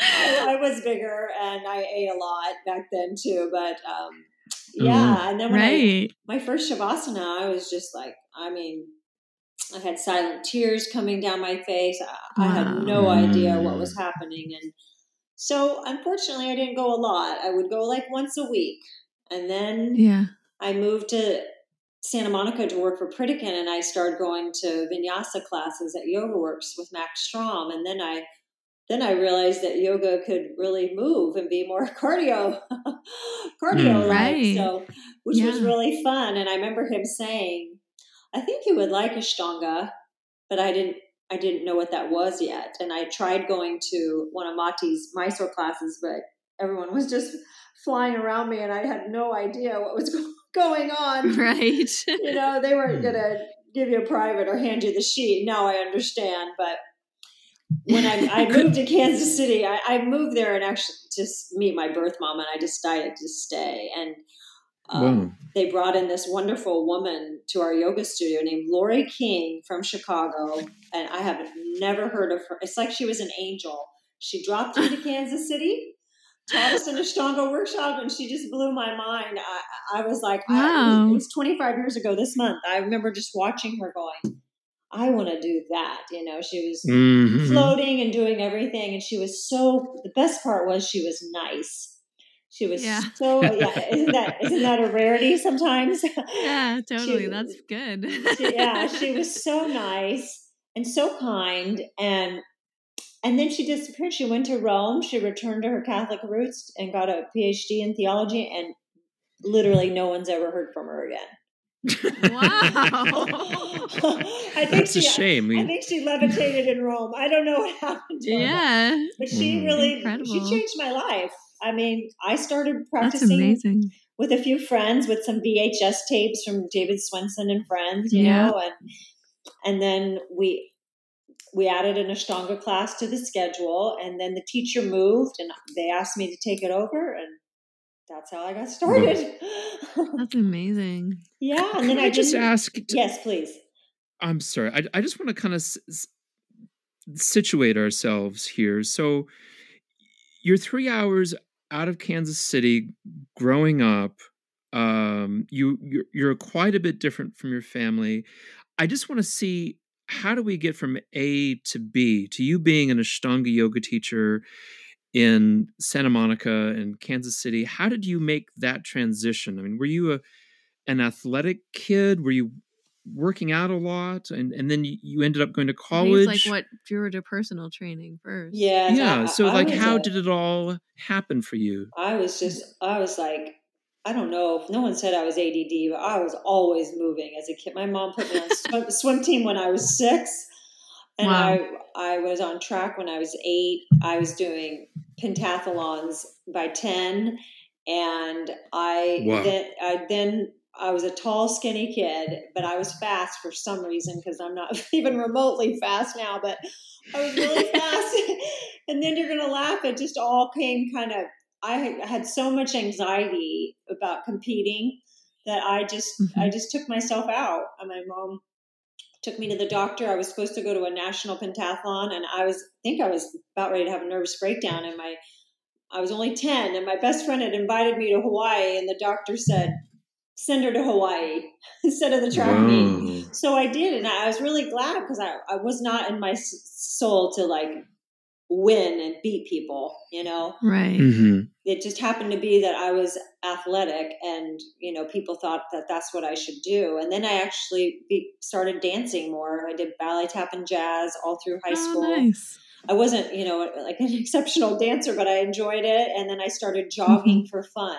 C: I, I, was bigger, and I ate a lot back then too. But um, yeah, mm, and then when right. I, my first shavasana, I was just like, I mean, I had silent tears coming down my face. I, wow. I had no idea what was mm. happening. And so, unfortunately, I didn't go a lot. I would go like once a week. And then
A: yeah.
C: I moved to Santa Monica to work for Pritikin, and I started going to vinyasa classes at Yoga Works with Max Strom. And then I then I realized that yoga could really move and be more cardio, cardio like. Right. Mm. So, which yeah. was really fun. And I remember him saying, I think you would like Ashtanga, but I didn't I didn't know what that was yet. And I tried going to one of Maty's Mysore classes, but everyone was just flying around me and I had no idea what was going on.
A: Right.
C: you know, they weren't hmm. going to give you a private or hand you the sheet. Now I understand. But when I, I moved to Kansas City, I, I moved there and actually just meet my birth mom and I decided to stay. And um, they brought in this wonderful woman to our yoga studio named Lori King from Chicago, and I have never heard of her. It's like she was an angel. She dropped into Kansas City, taught us an Ashtanga workshop, and she just blew my mind. I, I was like, wow. I, it was 25 years ago this month. I remember just watching her going, I want to do that. You know, she was mm-hmm. floating and doing everything, and she was so. The best part was she was nice she was yeah. so yeah. Isn't that isn't that a rarity sometimes?
A: Yeah, totally. She, That's good.
C: she, yeah, she was so nice and so kind, and and then she disappeared. She went to Rome. She returned to her Catholic roots and got a PhD in theology. And literally, no one's ever heard from her again.
A: wow.
C: I think
B: That's
C: she,
B: a shame.
C: I, I, think she levitated in Rome. I don't know what happened to
A: her. Yeah.
C: But she mm. really Incredible. she changed my life. I mean, I started practicing with a few friends with some VHS tapes from David Swenson and friends, you yeah. know, and and then we we added an Ashtanga class to the schedule, and then the teacher moved, and they asked me to take it over, and that's how I got started.
A: That's amazing.
C: yeah, and
B: then I, I just ask.
C: yes, please.
B: I'm sorry. I I just want to kind of s- situate ourselves here. So you're three hours out of Kansas City, growing up, um, you you're, you're quite a bit different from your family. I just want to see how do we get from A to B to you being an Ashtanga yoga teacher in Santa Monica and Kansas City. How did you make that transition? I mean, were you a an athletic kid? Were you working out a lot and and then you, you ended up going to college
A: like what drew her to personal training first.
C: Yeah
B: yeah so I, like I how a, did it all happen for you?
C: I was just i was like i don't know if no one said i was add but i was always moving as a kid. My mom put me on swim, swim team when i was six and wow. i i was on track when i was eight. I was doing pentathlons by 10 and i wow. then i then I was a tall, skinny kid, but I was fast for some reason because I'm not even remotely fast now, but I was really fast. and then you're going to laugh. It just all came kind of, I had so much anxiety about competing that I just, mm-hmm. I just took myself out. And my mom took me to the doctor. I was supposed to go to a national pentathlon and I was, I think I was about ready to have a nervous breakdown and my, I was only 10 and my best friend had invited me to Hawaii and the doctor said, send her to Hawaii instead of the track
B: Whoa.
C: meet. So I did, and I was really glad because I, I was not in my soul to like win and beat people, you know.
A: Right.
B: hmm
C: It just happened to be that I was athletic, and you know, people thought that that's what I should do. And then I actually be, started dancing more. I did ballet, tap, and jazz all through high
A: Oh,
C: school.
A: nice.
C: I wasn't, you know, like an exceptional dancer, but I enjoyed it. And then I started jogging for fun.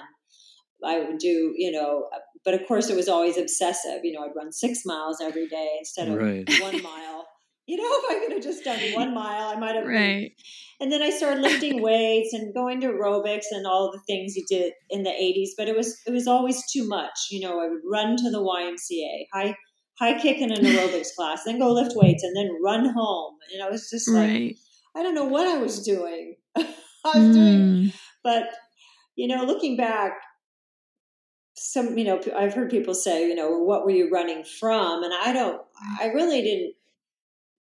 C: I would do, you know, but of course it was always obsessive. You know, I'd run six miles every day instead of
B: Right.
C: one mile. You know, if I could have just done one mile, I might have. been-
A: Right.
C: And then I started lifting weights and going to aerobics and all the things you did in the '80s. But it was it was always too much. You know, I would run to the YMCA, high high kick in an aerobics class, then go lift weights, and then run home. And I was just like,
A: Right.
C: I don't know what I was doing. I was doing,
A: Mm.
C: but you know, looking back, some you know, I've heard people say, you know, what were you running from? And I don't, I really didn't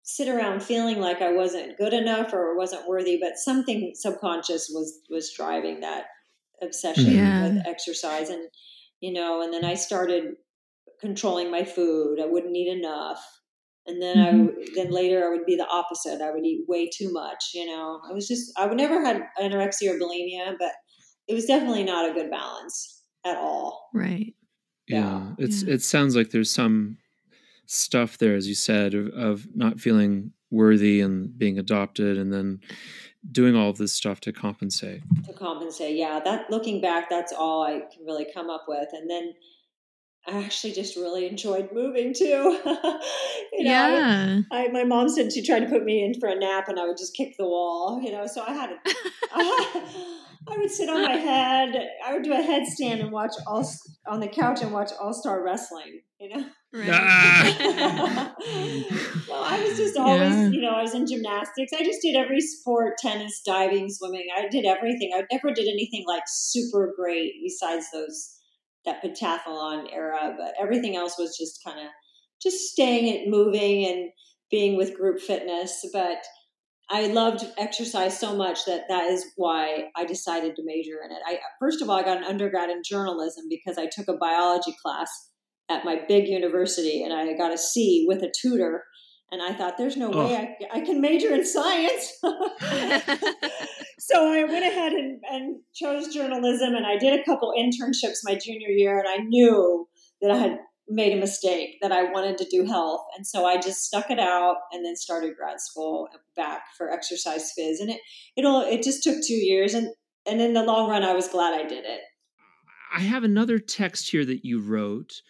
C: sit around feeling like I wasn't good enough or wasn't worthy, but something subconscious was was driving that obsession
A: Yeah.
C: with exercise, and you know, and then I started controlling my food. I wouldn't eat enough. And then I,
A: Mhm.
C: then later I would be the opposite. I would eat way too much. You know, I was just, I would never had anorexia or bulimia, but it was definitely not a good balance at all.
A: Right.
B: Yeah. It's
A: Yeah.
B: it sounds like there's some stuff there, as you said, of, of not feeling worthy and being adopted and then doing all of this stuff to compensate.
C: to compensate. Yeah, that looking back, that's all I can really come up with. And then I actually just really enjoyed moving too. you know,
A: yeah.
C: I, my mom said she tried to put me in for a nap, and I would just kick the wall. You know, so I had, a, I would sit on my head. I would do a headstand and watch all on the couch and watch All Star Wrestling. You know.
B: Ah.
C: well, I was just always,
A: Yeah.
C: you know, I was in gymnastics. I just did every sport, tennis, diving, swimming. I did everything. I never did anything like super great besides those that pentathlon era, but everything else was just kind of just staying and moving and being with group fitness. But I loved exercise so much that that is why I decided to major in it. I first of all, I got an undergrad in journalism because I took a biology class at my big university and I got a C with a tutor. And I thought, there's no way I, I can major in science. so I went ahead and, and chose journalism and I did a couple internships my junior year and I knew that I had made a mistake that I wanted to do health. And so I just stuck it out and then started grad school back for exercise phys. And it it'll it just took two years and and in the long run I was glad I did it.
B: I have another text here that you wrote,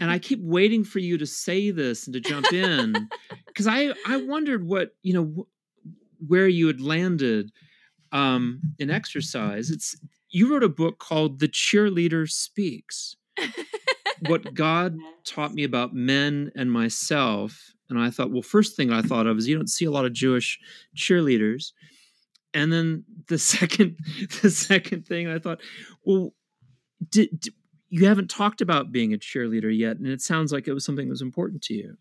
B: and I keep waiting for you to say this and to jump in because I I wondered what you know wh- where you had landed um, in exercise. It's you wrote a book called "The Cheerleader Speaks." what God taught me about men and myself, and I thought, well, first thing I thought of is you don't see a lot of Jewish cheerleaders, and then the second the second thing I thought, well, did, did you haven't talked about being a cheerleader yet, and it sounds like it was something that was important to you.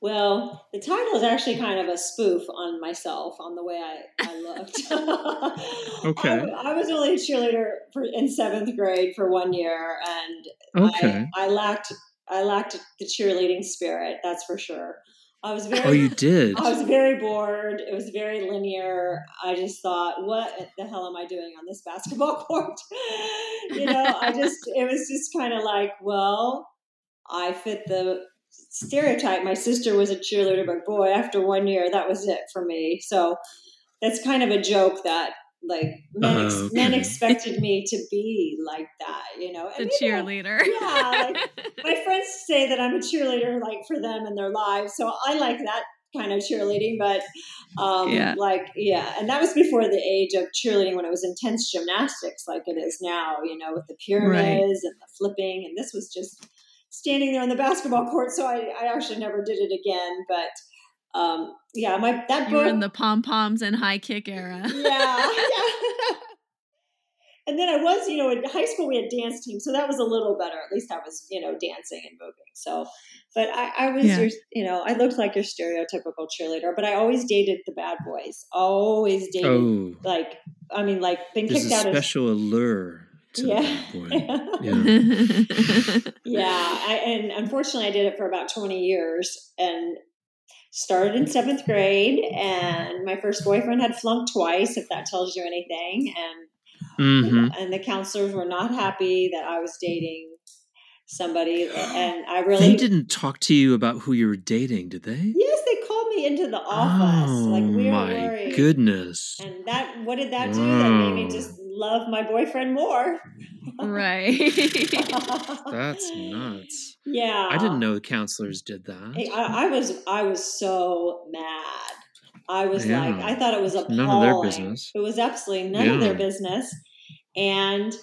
C: Well, the title is actually kind of a spoof on myself, on the way I, I looked.
B: Okay.
C: I, I was only a cheerleader for, in seventh grade for one year, and
B: Okay.
C: I, I lacked I lacked the cheerleading spirit. That's for sure. I was very
B: Oh, you did.
C: I was very bored. It was very linear. I just thought, what the hell am I doing on this basketball court? you know, I just, it was just kind of like, well, I fit the stereotype. My sister was a cheerleader, but boy, after one year, that was it for me. So that's kind of a joke that like men, ex-
B: Oh,
C: men expected me to be like that, you know.
A: the
C: And, you know,
A: cheerleader.
C: yeah, like, my friends say that I'm a cheerleader like for them and their lives. So I like that kind of cheerleading, but um
A: Yeah.
C: like yeah, and that was before the age of cheerleading when it was intense gymnastics like it is now, you know, with the pyramids and the flipping and this was just standing there on the basketball court. So I, I actually never did it again, but um yeah, my that
A: you were in the pom poms and high kick era.
C: yeah, yeah. and then I was, you know, in high school we had dance teams, so that was a little better. At least I was, you know, dancing and moving. So, but I, I was
A: Yeah.
C: your, you know, I looked like your stereotypical cheerleader, but I always dated the bad boys. Always dated,
B: Oh,
C: like, I mean, like, been
B: there's
C: kicked
B: a
C: out of.
B: special allure. to
C: Yeah.
B: that point. Yeah.
C: yeah I, and unfortunately i did it for about 20 years and started in seventh grade and my first boyfriend had flunked twice if that tells you anything and
B: hmm
C: and the counselors were not happy that i was dating somebody and i really
B: They didn't talk to you about who you were dating, did they?
C: yes they called me into the office
B: oh
C: like we were
B: my
C: worried
B: goodness!
C: and that what did that do that made me just love my boyfriend more
A: right.
B: That's nuts.
C: yeah
B: I didn't know counselors did that.
C: Hey, I, I was I was so mad. I was
B: Yeah.
C: like, I thought it was appalling.
B: none of their business.
C: It was absolutely none of their business. And,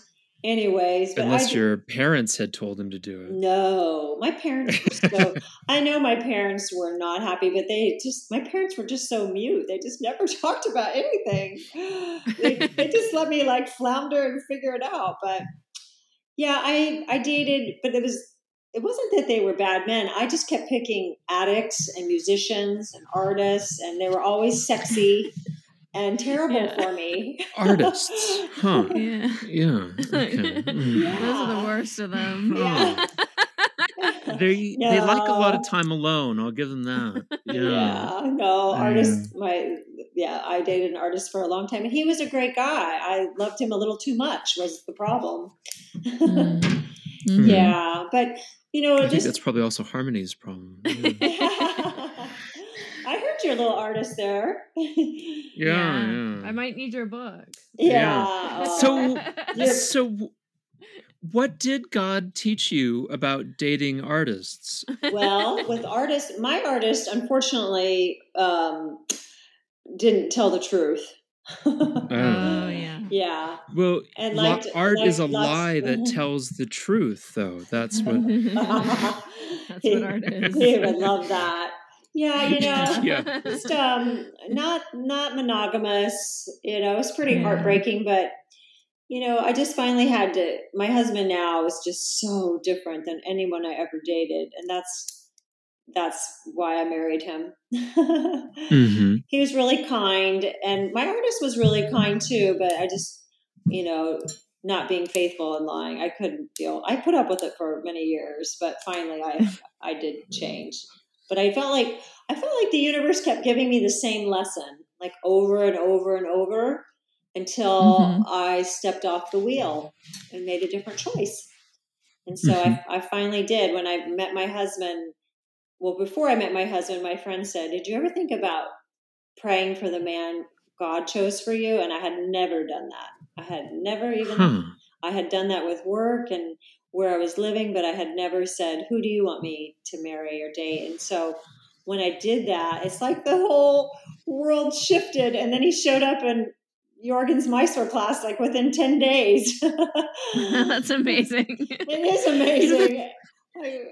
C: anyways, but
B: Unless your parents had told him to do it.
C: no, my parents were so. I know my parents were not happy, but they just my parents were just so mute. They just never talked about anything. They, they just let me like flounder and figure it out. But yeah, I I dated, but it was it wasn't that they were bad men. I just kept picking addicts and musicians and artists, and they were always sexy and terrible
A: Yeah.
C: for me.
B: Artists, huh?
A: yeah.
B: Yeah. Okay. Mm.
C: Yeah.
A: Those are the worst of them.
C: Yeah.
B: They they like a lot of time alone. I'll give them that. Yeah.
C: Yeah, no,
B: Yeah.
C: artist. My yeah, I dated an artist for a long time, and he was a great guy. I loved him a little too much. Was the problem?
A: Mm. Mhm.
C: yeah, but you know,
B: I think that's probably also Harmony's problem. Yeah.
C: I heard your little artist there.
B: Yeah, yeah.
A: I might need your book.
C: yeah.
B: Yeah. So- So, what did God teach you about dating artists?
C: well, with artists, my artist, unfortunately, um, didn't tell the truth.
B: Oh.
A: oh yeah.
C: yeah.
B: Well,
C: And liked-
B: art is a
C: liked lots-
B: lie that tells the truth, though. That's what.
A: That's what art is.
C: He would love that. Yeah, you know,
B: Yeah.
C: just um, not not monogamous. You know, it's pretty
A: Yeah.
C: heartbreaking, but you know, I just finally had to. My husband now is just so different than anyone I ever dated, and that's that's why I married him.
B: hmm
C: he was really kind, and my artist was really kind too. But I just, you know, not being faithful and lying, I couldn't deal. I put up with it for many years, but finally, I I did change. But I felt like I felt like the universe kept giving me the same lesson, like over and over and over, until
A: Mhm.
C: I stepped off the wheel and made a different choice. And so I, I finally did when I met my husband. Well, before I met my husband, my friend said, Did you ever think about praying for the man God chose for you? And I had never done that. I had never even,
B: Huh.
C: I had done that with work and where I was living, but I had never said, Who do you want me to marry or date? And so when I did that, it's like the whole world shifted. And then he showed up in Jorgen's Mysore class like within 10 days.
A: That's amazing.
C: It is amazing.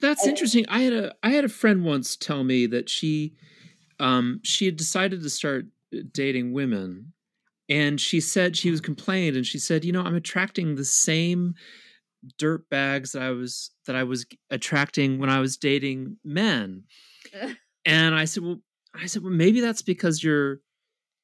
B: That's interesting. I had a I had a friend once tell me that she um she had decided to start uh, dating women and she said she was complained and she said, "You know, I'm attracting the same dirt bags that I was that I was attracting when I was dating men." and I said, "Well, I said, well, maybe that's because you're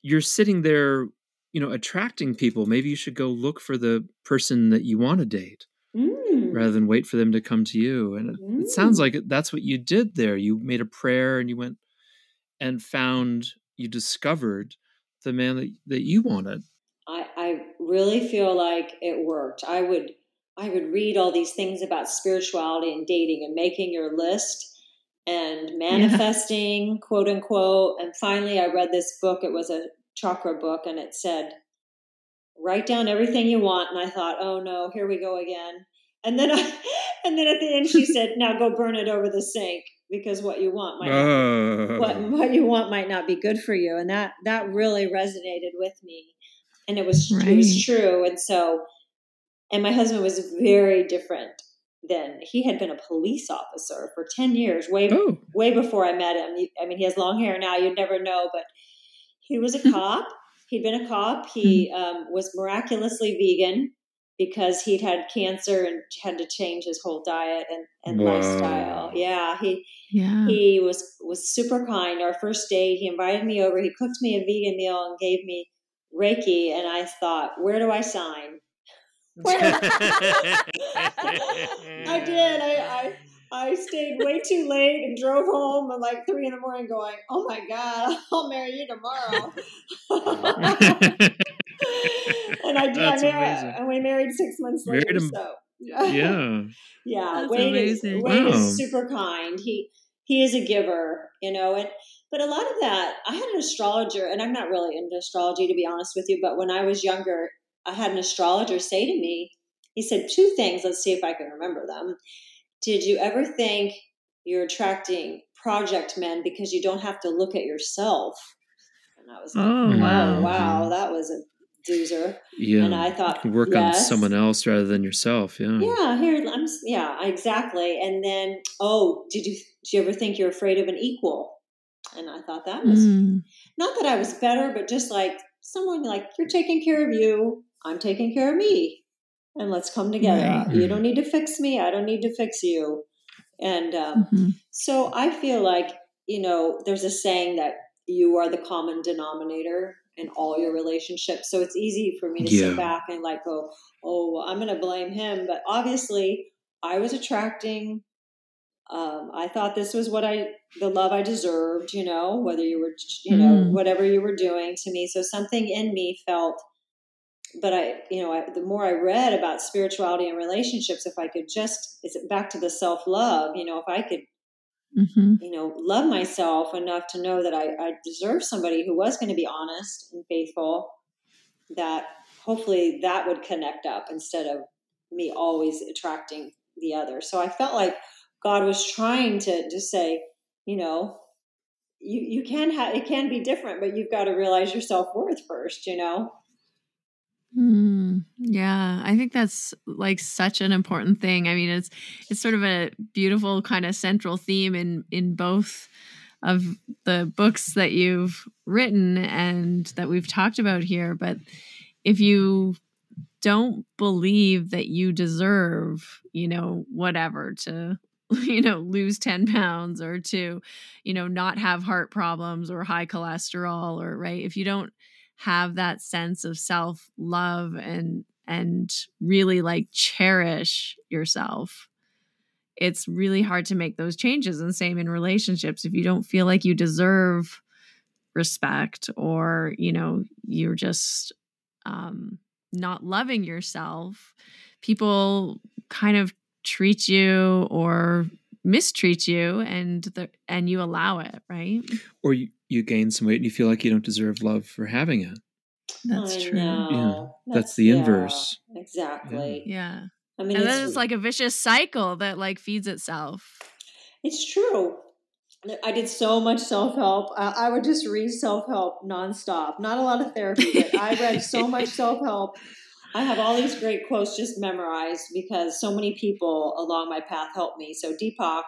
B: you're sitting there, you know, attracting people. Maybe you should go look for the person that you want to date."
C: Mm.
B: rather than wait for them to come to you. And it, it sounds like that's what you did there. You made a prayer and you went and found, you discovered the man that, that you wanted.
C: I, I really feel like it worked. I would I would read all these things about spirituality and dating and making your list and manifesting, quote unquote. And finally I read this book. It was a chakra book and it said, write down everything you want. And I thought, oh no, here we go again. And then I and then at the end she said, now go burn it over the sink because what you want might not
B: Oh.
C: what what you want might not be good for you and that that really resonated with me and it was it was true and so and my husband was very different then he had been a police officer for 10 years way
B: oh.
C: way before i met him i mean he has long hair now you'd never know but he was a cop he'd been a cop he um, was miraculously vegan because he'd had cancer and had to change his whole diet and, and
B: Wow.
C: lifestyle yeah he
A: Yeah.
C: he was was super kind. Our first date, he invited me over. He cooked me a vegan meal and gave me Reiki, and I thought, where do I sign? Where? I did. I, I I stayed way too late and drove home at like three in the morning, going, "Oh my god, I'll marry you tomorrow." and I did.
B: That's
C: I married, and we married six months
B: Married
C: later.
B: him-
C: So
B: yeah.
C: yeah,
A: That's
C: Wade is. Wade
B: Wow.
C: is super kind. He he is a giver, you know, and but a lot of that I had an astrologer, and I'm not really into astrology to be honest with you, but when I was younger, I had an astrologer say to me, he said two things. Let's see if I can remember them. Did you ever think you're attracting project men because you don't have to look at yourself? And I was like,
A: Oh,
C: oh
A: wow.
C: wow, that was a doozer.
B: Yeah.
C: And I thought,
B: You can work on someone else rather than yourself. Yeah.
C: Yeah, here I'm. Yeah, exactly. And then, oh, did you did you ever think you're afraid of an equal? And I thought that was
A: Mm.
C: not that I was better, but just like someone like you're taking care of you, I'm taking care of me, and let's come together.
A: Right.
C: You don't need to fix me. I don't need to fix you. And um,
A: Mhm.
C: so I feel like you know, there's a saying that you are the common denominator in all your relationships. So it's easy for me to
B: Yeah.
C: sit back and like go, oh, well, I'm going to blame him. But obviously, I was attracting. Um, I thought this was what I, the love I deserved, you know, whether you were, you know,
A: Mm.
C: whatever you were doing to me. So something in me felt, but I, you know, I, the more I read about spirituality and relationships, if I could just, it's back to the self love, you know, if I could
A: Mhm.
C: you know, love myself enough to know that I, I deserve somebody who was going to be honest and faithful, that hopefully that would connect up instead of me always attracting the other. So I felt like God was trying to just say, you know, you, you can have, it can be different, but you've got to realize your self worth first, you know?
A: Mm, yeah, I think that's like such an important thing. I mean, it's it's sort of a beautiful kind of central theme in in both of the books that you've written and that we've talked about here. But if you don't believe that you deserve, you know, whatever to you know lose 10 pounds or to you know not have heart problems or high cholesterol or right if you don't have that sense of self love and and really like cherish yourself it's really hard to make those changes and same in relationships. If you don't feel like you deserve respect or you know you're just um not loving yourself people kind of treat you or mistreat you and the and you allow it right?
B: Or you, you gain some weight and you feel like you don't deserve love for having it.
A: that's
C: I
A: true
C: know.
B: That's the
C: yeah,
B: inverse.
C: Exactly.
A: yeah
C: I mean,
A: and then it's like a vicious cycle that like feeds itself
C: It's true. I did so much self help. I, I would just read self help nonstop. Not a lot of therapy, but I read so much self help. I have all these great quotes just memorized because so many people along my path helped me. So Deepak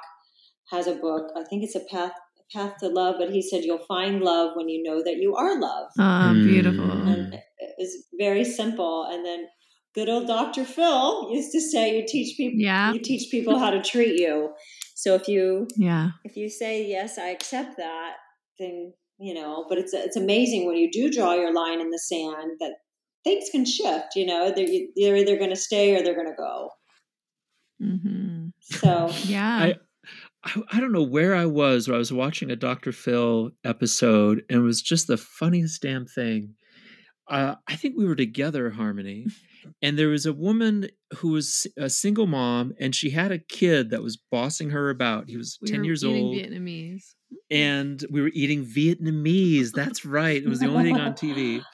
C: has a book. I think it's a path path to love, but he said you'll find love when you know that you are love.
A: Ah,
B: Mm.
A: beautiful
C: And it's very simple. And then good old Dr. Phil used to say you teach people
A: Yeah.
C: you teach people how to treat you. So if you
A: yeah
C: if you say yes i accept that then you know but it's it's amazing when you do draw your line in the sand that things can shift you know they're, they're either going to stay or they're going to go
A: Mm-hmm.
C: so
A: yeah
B: I, I don't know where I was when I was watching a Dr. Phil episode, and it was just the funniest damn thing. Uh, I think we were together, Harmony, and there was a woman who was a single mom, and she had a kid that was bossing her about. He was
A: We
B: ten
A: were
B: years
A: eating
B: old,
A: vietnamese
B: and we were eating Vietnamese. That's right; it was the only thing on TV.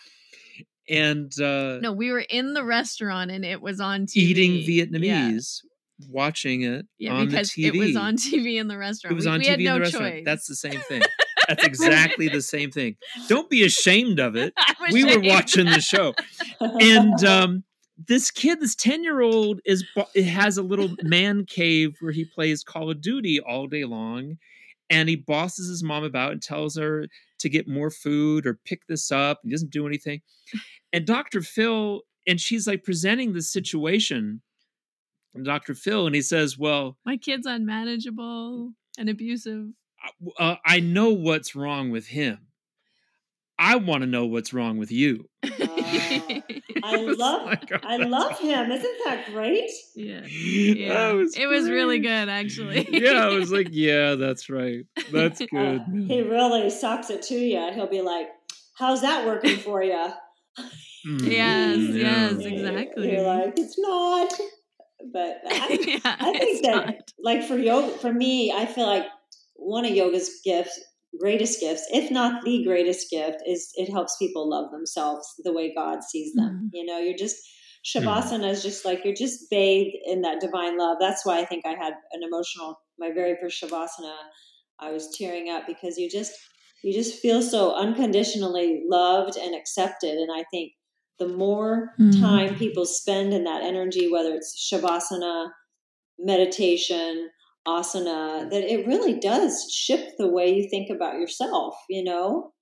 B: And uh,
A: no we were in the restaurant and it was on TV.
B: eating. Vietnamese, watching it
A: Yeah,
B: on
A: because
B: the TV.
A: it was on TV in the restaurant.
B: It was
A: we,
B: on
A: we
B: TV
A: had
B: in
A: no
B: the restaurant.
A: choice.
B: That's the same thing. That's exactly the same thing. Don't be ashamed of it. We were watching the show, and um, this kid, this ten year old, is it has a little man cave where he plays Call of Duty all day long, and he bosses his mom about and tells her to get more food or pick this up. He doesn't do anything, and Dr. Phil and she's like presenting the situation. And Dr. Phil, and he says, "Well,
A: My kid's unmanageable and abusive.
B: uh, I know what's wrong with him. I want to know what's wrong with you.
C: Uh, I love
B: like, oh,
C: I
B: that's
C: love him. Isn't that great?
A: yeah.
B: That
A: Yeah.
B: was
A: it was really good, actually.
B: yeah, I was like, yeah, that's right. That's
C: Uh,
B: good.
C: he really sucks it to you. He'll be like, "How's that working for you?"
B: Mm,
A: Yes,
B: yeah.
A: yes. Exactly.
C: You're like, "It's not." But I,
A: yeah,
C: I think that,
A: not.
C: like for yoga, for me, I feel like one of yoga's gifts, greatest gifts, if not the greatest gift, is it helps people love themselves the way God sees them. Mm-hmm. You know, you're just hmm. shavasana is just like you're just bathed in that divine love. That's why I think I had an emotional. My very first shavasana, I was tearing up because you just you just feel so unconditionally loved and accepted, and I think the more
A: Mhm.
C: time people spend in that energy, whether it's shavasana, meditation, asana, that it really does shift the way you think about yourself, you know?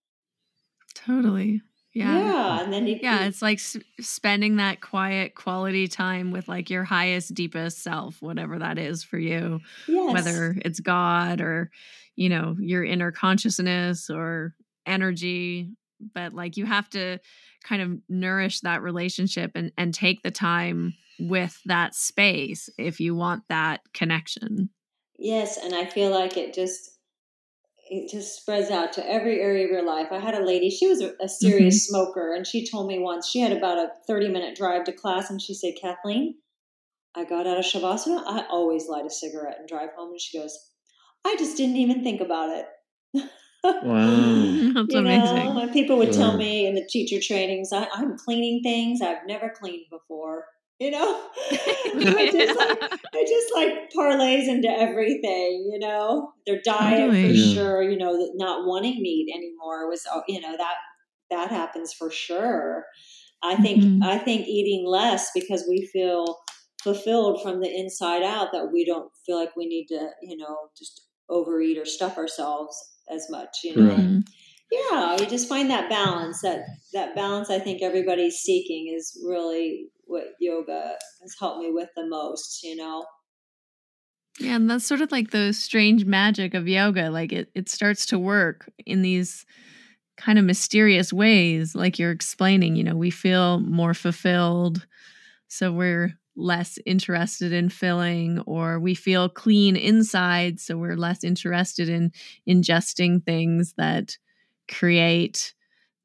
A: Totally. Yeah. Yeah.
C: and then you,
A: Yeah, it's like s- spending that quiet quality time with like your highest, deepest self, whatever that is for you,
C: yes.
A: whether it's God or, you know, your inner consciousness or energy. But like you have to kind of nourish that relationship and, and take the time with that space if you want that connection.
C: Yes, and I feel like it just it just spreads out to every area of your life. I had a lady, she was a, a serious mm-hmm. smoker, and she told me once she had about a 30 minute drive to class, and she said, Kathleen, I got out of Shavasana. I always light a cigarette and drive home. And she goes, I just didn't even think about it.
B: Wow.
A: That's
C: you
A: amazing.
C: know, and people would tell me in the teacher trainings, I, I'm cleaning things I've never cleaned before. You know, it, just like, it just like parlays into everything. You know, their diet
A: Totally.
C: for
B: Yeah.
C: sure. You know, not wanting meat anymore was, oh, you know, that that happens for sure. I think
A: Mhm.
C: I think eating less because we feel fulfilled from the inside out that we don't feel like we need to, you know, just overeat or stuff ourselves as much. You know,
B: Right.
C: Yeah you just find that balance that that balance i think everybody's seeking is really what yoga has helped me with the most you know
A: Yeah, and that's sort of like the strange magic of yoga. Like it, it starts to work in these kind of mysterious ways, like you're explaining. You know, we feel more fulfilled, so we're less interested in filling, or we feel clean inside, so we're less interested in ingesting things that create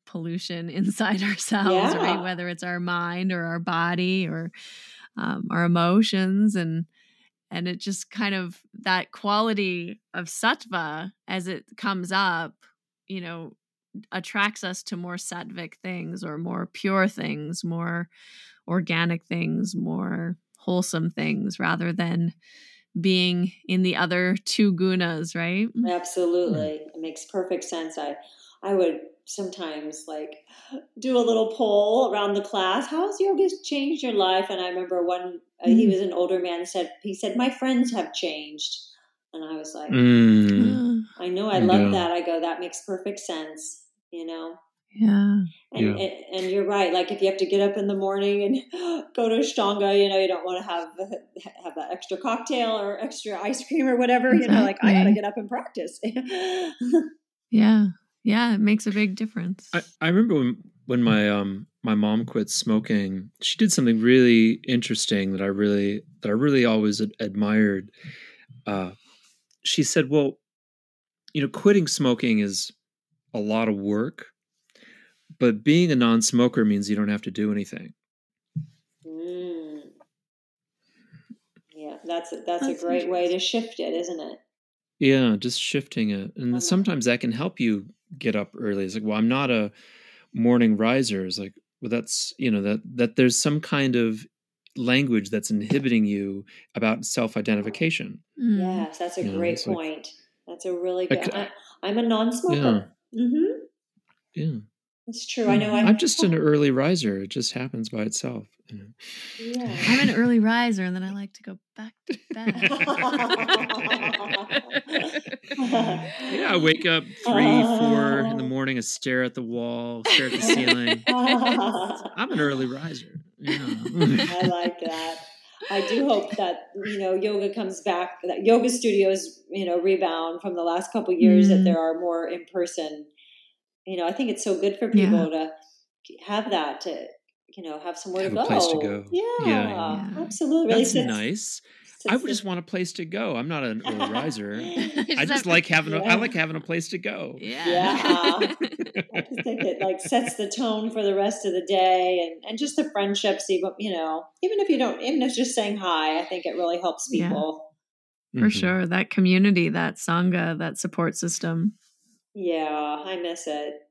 A: pollution inside ourselves,
C: Yeah.
A: right? Whether it's our mind or our body or um, our emotions and and it just kind of that quality of sattva as it comes up you know attracts us to more sattvic things or more pure things more organic things more wholesome things rather than being in the other two gunas right?
C: Absolutely. It makes perfect sense. I i would sometimes like do a little poll around the class. How's yoga changed your life? And i remember one uh, he
A: Mm.
C: was an older man said he said my friends have changed. And i was like
B: Mm.
C: i know i love
B: Yeah.
C: that. I go that makes perfect sense you know
A: yeah
C: And,
B: Yeah.
C: and and you're right. Like if you have to get up in the morning and go to Ashtanga, you know, you don't want to have have that extra cocktail or extra ice cream or whatever. You know, like I got to get up and practice.
A: yeah yeah it makes a big difference
B: I, I remember when, when my um my mom quit smoking, she did something really interesting that I really that I really always ad- admired. Uh, she said, "Well, you know, quitting smoking is a lot of work, but being a non-smoker means you don't have to do anything."
C: mm. Yeah, that's a, that's,
A: That's
C: a great way to shift it, isn't it?
B: Yeah, just shifting it. And
C: Uh-huh.
B: sometimes that can help you get up early. It's like, well, I'm not a morning riser. It's like, well, that's, you know, that that there's some kind of language that's inhibiting you about self-identification.
A: Mm.
C: Yes, that's a
B: Yeah,
C: great
B: it's like-
C: point. That's a really
B: Like,
C: good. I, I'm a non-smoker. hmm
B: Yeah.
C: It's true. I know.
B: I'm,
C: I'm,
B: just an early riser. It just happens by itself.
C: Yeah.
A: I'm an early riser and then I like to go back to bed.
B: Yeah, I wake up three, four in the morning, I stare at the wall, stare at the ceiling. I'm an early riser. Yeah.
C: I like that. I do hope that you know yoga comes back. That yoga studios, you know, rebound from the last couple years. That
A: Mm.
C: there are more in person you know, I think it's so good for people yeah. to have that to you know have somewhere
B: have
C: to go.
B: A place to go.
C: Yeah, yeah, yeah. absolutely.
B: That's nice. I would just want a place to go. I'm not an early riser. I just like having. A, yeah. I like having a place to go.
A: Yeah.
C: Yeah. I just think it like sets the tone for the rest of the day, and and just the friendships. Even you know, even if you don't, even if just saying hi, I think it really helps people.
A: Yeah. For mm-hmm. sure, that community, that sangha, that support system.
C: Yeah, I miss it.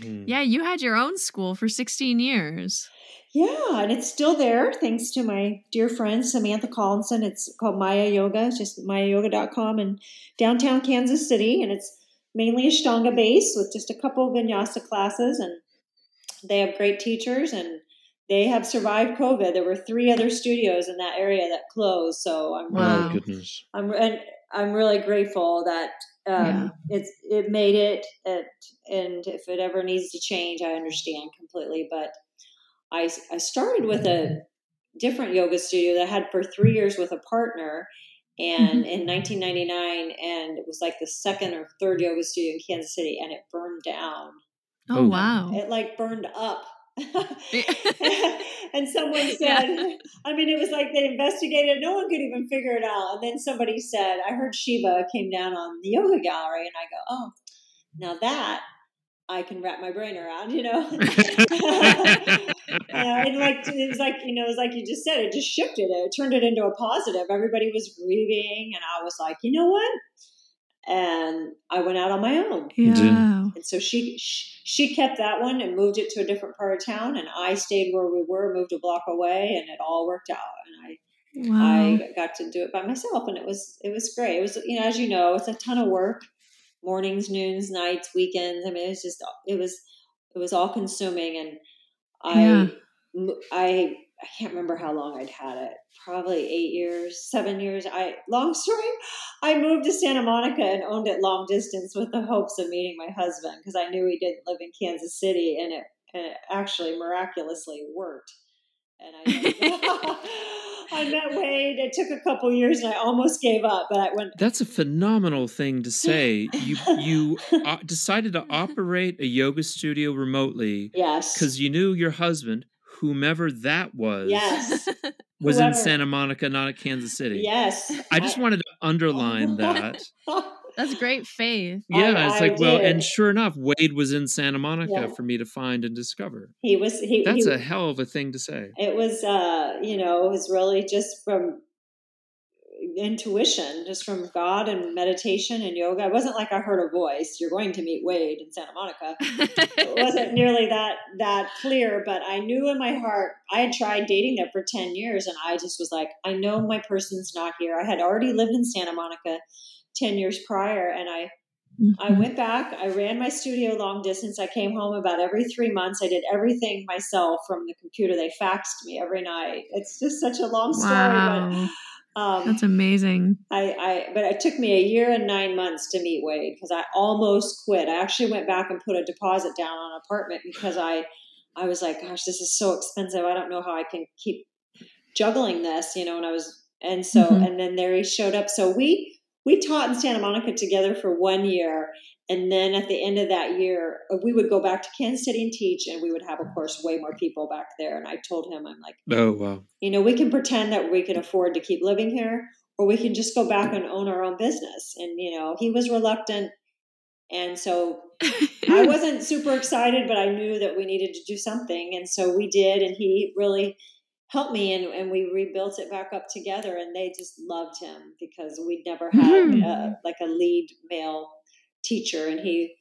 A: Mm. Yeah, you had your own school for 16 years.
C: Yeah, and it's still there thanks to my dear friend Samantha Collinson. It's called Maya Yoga. It's just mayayoga.com in downtown Kansas City. And it's mainly Ashtanga based with just a couple of vinyasa classes. And they have great teachers and they have survived COVID. There were three other studios in that area that closed. So I'm
B: wow. really, goodness.
C: I'm, and I'm really grateful that um, yeah. it's it made it, it, and if it ever needs to change, I understand completely. But I, I started with a different yoga studio that I had for three years with a partner. And mm-hmm. in 1999, and it was like the second or third yoga studio in Kansas City, and it burned down.
A: Oh, oh wow!
C: It like burned up. and someone said, yeah. I mean, it was like they investigated, no one could even figure it out. And then somebody said, I heard Shiva came down on the yoga gallery, and I go, oh, now that I can wrap my brain around, you know. and like it was like you know, it was like you just said, it just shifted it, it turned it into a positive. Everybody was grieving, and I was like, you know what? And I went out on my own.
A: Yeah.
C: And so she she kept that one and moved it to a different part of town, and I stayed where we were, moved a block away, and it all worked out. And I Wow. I got to do it by myself, and it was it was great. It was you know as you know, it's a ton of work mornings, noons, nights, weekends. I mean, it was just it was it was all consuming, and I yeah. I I can't remember how long I'd had it. Probably eight years, seven years. I long story. I moved to Santa Monica and owned it long distance with the hopes of meeting my husband because I knew he didn't live in Kansas City, and it, and it actually miraculously worked. And I. I met Wade. It took a couple years, and I almost gave up. But I went.
B: That's a phenomenal thing to say. You you uh, decided to operate a yoga studio remotely.
C: Yes.
B: Because you knew your husband, whomever that was.
C: Yes.
B: Was Whoever. in Santa Monica, not in Kansas City.
C: Yes.
B: I just I, wanted to underline that.
A: That's great faith.
B: Yeah, I, it's like, well, and sure enough, Wade was in Santa Monica yeah. for me to find and discover.
C: He was. He,
B: That's
C: he,
B: a hell of a thing to say.
C: It was, uh, you know, it was really just from intuition, just from God and meditation and yoga. It wasn't like I heard a voice. You're going to meet Wade in Santa Monica. it wasn't nearly that that clear, but I knew in my heart. I had tried dating there for ten years, and I just was like, I know my person's not here. I had already lived in Santa Monica 10 years prior. And I, mm-hmm. I went back, I ran my studio long distance. I came home about every three months. I did everything myself from the computer. They faxed me every night. It's just such a long story, wow. but
A: um, That's amazing.
C: I, I, but it took me a year and nine months to meet Wade because I almost quit. I actually went back and put a deposit down on an apartment because I, I was like, gosh, this is so expensive. I don't know how I can keep juggling this, you know. And I was, and so, mm-hmm. and then there he showed up. So we we taught in Santa Monica together for one year. And then at the end of that year, uh, we would go back to Kansas City and teach, and we would have, of course, way more people back there. And I told him, I'm like,
B: oh, wow.
C: You know, we can pretend that we can afford to keep living here, or we can just go back and own our own business. And, you know, he was reluctant. And so I wasn't super excited, but I knew that we needed to do something. And so we did. And he really helped me and, and we rebuilt it back up together and they just loved him because we'd never had mm-hmm. a, like a lead male teacher and he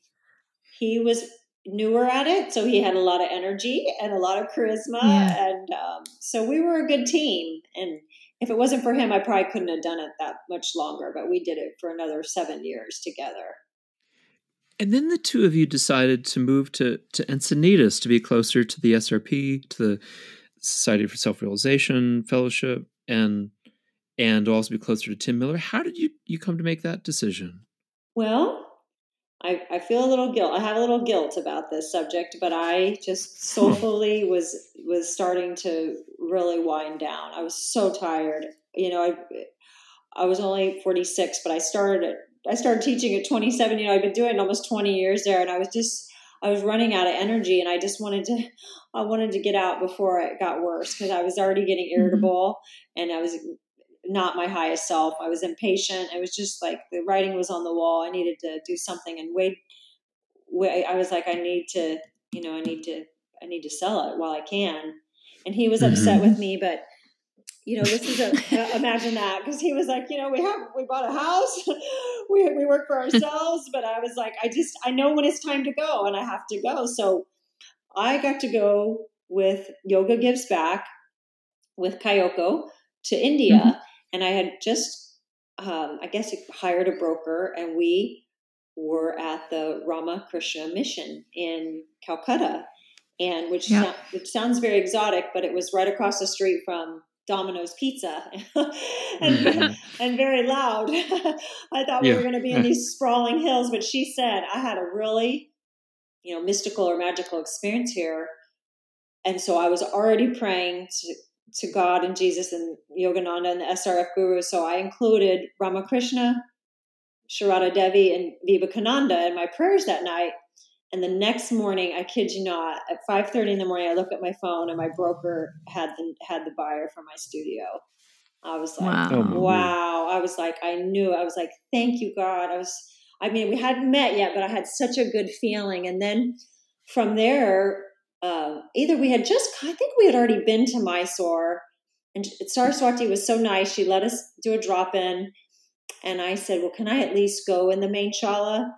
C: he was newer at it so he had a lot of energy and a lot of charisma yeah. and um, so we were a good team and if it wasn't for him i probably couldn't have done it that much longer but we did it for another seven years together
B: and then the two of you decided to move to, to Encinitas to be closer to the SRP, to the Society for Self Realization Fellowship, and and also be closer to Tim Miller. How did you you come to make that decision?
C: Well, I, I feel a little guilt. I have a little guilt about this subject, but I just soulfully was was starting to really wind down. I was so tired. You know, I I was only 46, but I started I started teaching at 27. You know, I've been doing almost 20 years there, and I was just I was running out of energy and I just wanted to I wanted to get out before it got worse because I was already getting
A: Mm-hmm.
C: irritable and I was not my highest self. I was impatient. I was just like the writing was on the wall. I needed to do something and wait. wait I was like, I need to, you know, I need to, I need to sell it while I can. And he was upset with me, but you know, this is a imagine that because he was like, you know, we have we bought a house, we we work for ourselves, but I was like, I just I know when it's time to go and I have to go. So I got to go with Yoga Gives Back with Kayoko to India,
A: Mhm.
C: And I had just, um, I guess, hired a broker, and we were at the Ramakrishna Mission in Calcutta, and which
A: Yeah.
C: which sounds very exotic, but it was right across the street from Domino's Pizza, and
B: Mhm.
C: and very loud. I thought we
B: Yeah.
C: were going to be in these sprawling hills, but she said I had a really, you know, mystical or magical experience here, and so I was already praying to to God and Jesus and Yogananda and the SRF Guru. So I included Ramakrishna, Sharada Devi, and Vivekananda in my prayers that night. And the next morning, I kid you not, at five thirty in the morning, I look at my phone and my broker had the had the buyer for my studio. I was like,
A: Wow.
B: Oh, my word.
C: wow. I was like, I knew. I was like, thank you, God. I was, I mean, we hadn't met yet, but I had such a good feeling. And then from there, uh, either we had just, I think we had already been to Mysore, and Saraswati was so nice. She let us do a drop in. And I said, well, can I at least go in the main shala?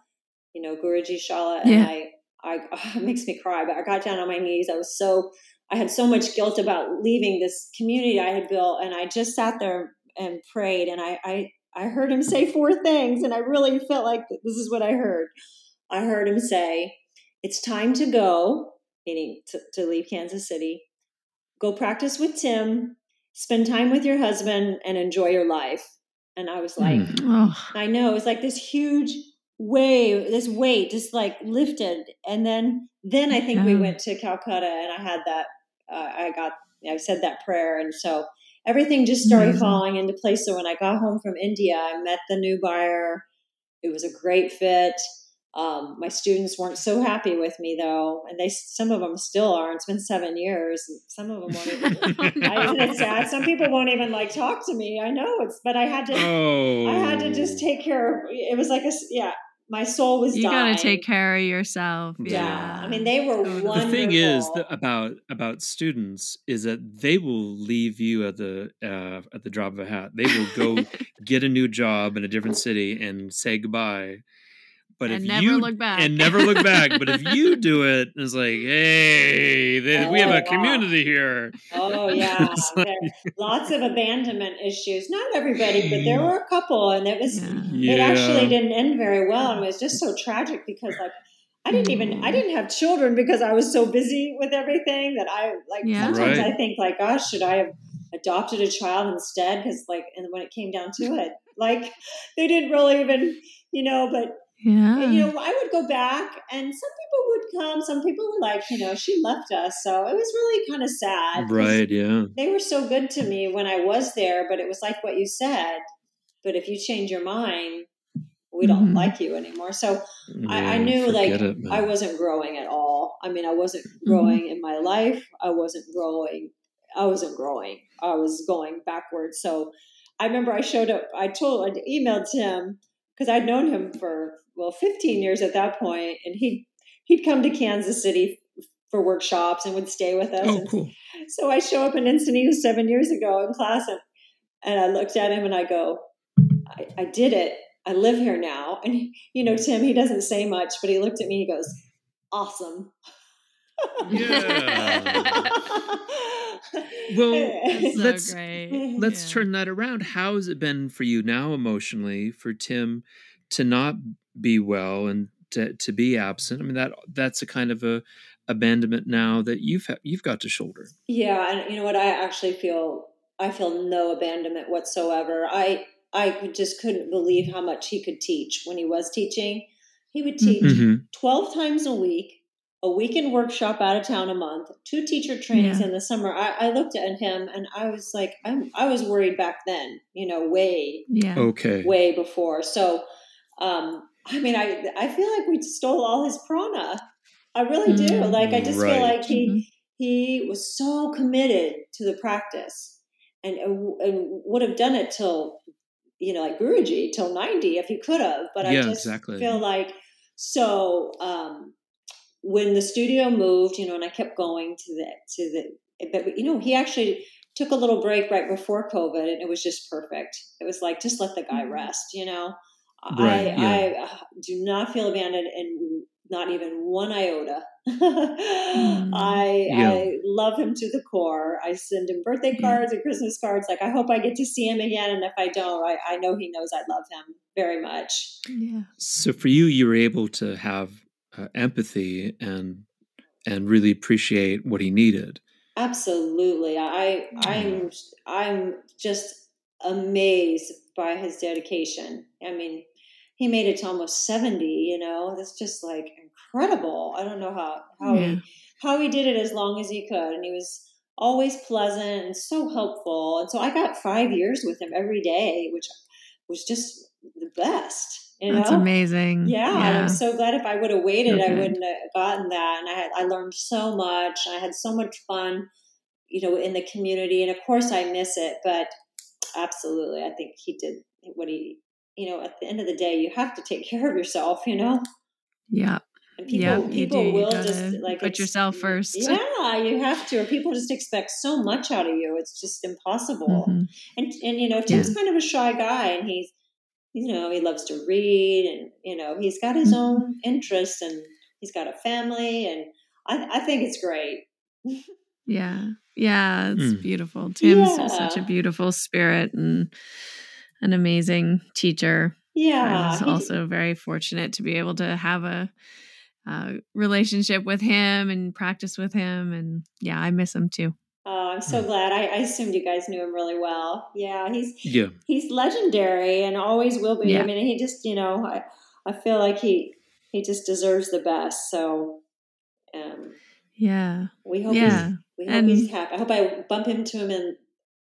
C: You know, Guruji shala. And
A: Yeah.
C: I, I, it makes me cry, but I got down on my knees. I was so, I had so much guilt about leaving this community I had built. And I just sat there and prayed. And I, I, I heard him say four things. And I really felt like this is what I heard. I heard him say, it's time to go, meaning to, to leave Kansas City, go practice with Tim, spend time with your husband, and enjoy your life. And I was like,
B: Hmm.
A: Oh,
C: I know, it was like this huge wave, this weight just like lifted. And then, then I think we went to Calcutta and I had that, uh, I got, I said that prayer. And so everything just started
A: Amazing.
C: falling into place. So when I got home from India, I met the new buyer. It was a great fit. Um, my students weren't so happy with me though, and they some of them still aren't. It's been seven years. Some of them won't even. I, isn't it sad? Some people won't even like talk to me. I know it's, but I had to.
B: oh,
C: I had to just take care of. It was like a yeah. My soul was
A: you
C: dying.
A: gotta take care of yourself.
B: Yeah.
C: Yeah,
A: Yeah.
C: I mean they were
A: Totally.
B: the thing is that about about students is that they will leave you at the uh, at the drop of a hat. They will go get a new job in a different city and say goodbye. But
A: And
B: if
A: never
B: you
A: look back.
B: and never look back, but if you do it, it's like, hey, they, we have
C: Oh,
B: a
C: wow.
B: community here.
C: Oh yeah,
B: like-
C: lots of abandonment issues. Not everybody, but there were a couple, and it was
A: Yeah.
C: it actually didn't end very well, and it was just so tragic because like I didn't even I
A: Mm.
C: didn't have children because I was so busy with everything that I like
A: Yeah.
C: sometimes
B: Right.
C: I think like gosh should I have adopted a child instead because like and when it came down to it like they didn't really even you know but
A: Yeah.
C: you know, I would go back, and some people would come. Some people were like, you know, she left us, so it was really kind of sad.
B: Right, yeah.
C: They were so good to me when I was there, but it was like what you said. But if you change your mind, we don't
A: Mhm.
C: like you anymore. So I, I knew like
B: it.
C: I wasn't growing at all. I mean, I wasn't
A: Mm-hmm.
C: growing in my life. I wasn't growing. I wasn't growing. I was going backwards. So I remember I showed up. I told, I emailed Tim because I'd known him for well 15 years at that point, and he he'd come to Kansas City for workshops and would stay with us.
B: Oh,
C: And
B: cool.
C: so I show up in Encinitas seven years ago in class, and, and I looked at him and I go, I, I did it. I live here now. And, he, you know, Tim, he doesn't say much, but he looked at me, he goes, awesome.
B: Yeah. Well,
A: so
B: let's
A: great.
B: let's
A: Yeah.
B: turn that around. How has it been for you now emotionally for Tim to not be well and to, to be absent? I mean that that's a kind of a abandonment now that you've ha- you've got to shoulder.
C: Yeah, and you know what? I actually feel I feel no abandonment whatsoever. I I could- just couldn't believe how much he could teach when he was teaching. He would teach
B: Mhm.
C: twelve times a week, a weekend workshop out of town a month, two teacher trainings
A: Yeah.
C: in the summer. I, I looked at him and I was like, I'm I was worried back then. You know, way
A: Yeah.
B: Okay.
C: way before. So, um, I mean, I I feel like we stole all his prana. I really do.
A: Mm.
C: Like I just
B: Right.
C: feel like he
A: Mhm.
C: he was so committed to the practice, and and would have done it till you know like Guruji till ninety if he could have. But I
B: Yeah,
C: just
B: exactly.
C: feel like so um, when the studio moved, you know, and I kept going to the to the, but you know, he actually took a little break right before COVID, and it was just perfect. It was like just let the guy rest, you know.
B: Right,
C: I I uh, do not feel abandoned and not even one iota. I
B: Yeah.
C: I love him to the core. I send him birthday
A: Yeah.
C: cards and Christmas cards. Like I hope I get to see him again, and if I don't, I, I know he knows I love him very much.
A: Yeah.
B: So for you, you were able to have uh, empathy and and really appreciate what he needed.
C: Absolutely. I I'm I'm just amazed by his dedication. I mean, he made it to almost 70, you know. That's just like incredible. I don't know how how
A: Yeah.
C: he how he did it as long as he could and he was always pleasant and so helpful. And so I got 5 years with him every day, which was just the best. You
A: That's amazing.
C: Yeah, and I'm so glad if I would have waited, I wouldn't have gotten that. And I had I learned so much. I had so much fun, you know, in the community. And of course, I miss it, but absolutely, I think he did what he. You know, at the end of the day, you have to take care of yourself. You know,
A: Yeah.
C: and people
A: Yeah,
C: people
A: do.
C: Will just like
A: put yourself first.
C: Yeah, you have to, or people just expect so much out of you. It's just impossible
A: Mhm.
C: and and you know Tim's kind of a shy guy and he's you know he loves to read and you know he's got his
A: Mhm.
C: own interests and he's got a family and I, I think it's great
A: Yeah. Yeah. It's
B: Mm.
A: beautiful. Tim's such a beautiful spirit and an amazing teacher.
C: Yeah.
A: I
C: was
A: also very fortunate to be able to have a, uh relationship with him and practice with him. And yeah, I miss him too.
C: Oh, I'm so
B: Mm.
C: glad I, I assumed you guys knew him really well yeah he's
B: Yeah.
C: he's legendary and always will be
A: Yeah.
C: I mean he just you know I, I feel like he he just deserves the best so um
A: Yeah.
C: we hope
A: Yeah.
C: he's we hope
A: And-
C: he's happy I hope I bump into him in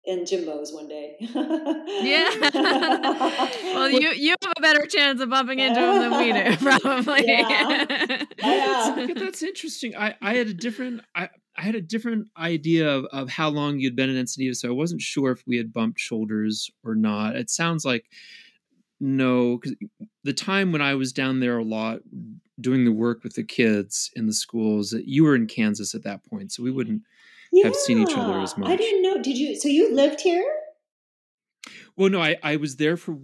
C: in Jimbo's one day
A: Yeah. well, you you have a better chance of bumping into him than we do, probably.
C: Yeah. Yeah.
B: Okay, that's interesting. I, I had a different I, I had a different idea of, of how long you'd been in Encinitas, so I wasn't sure if we had bumped shoulders or not. It sounds like no, because the time when I was down there a lot doing the work with the kids in the schools, you were in Kansas at that point, so we wouldn't. have seen each other as much.
C: I didn't know. Did you? So you lived here?
B: Well, no, I, I was there for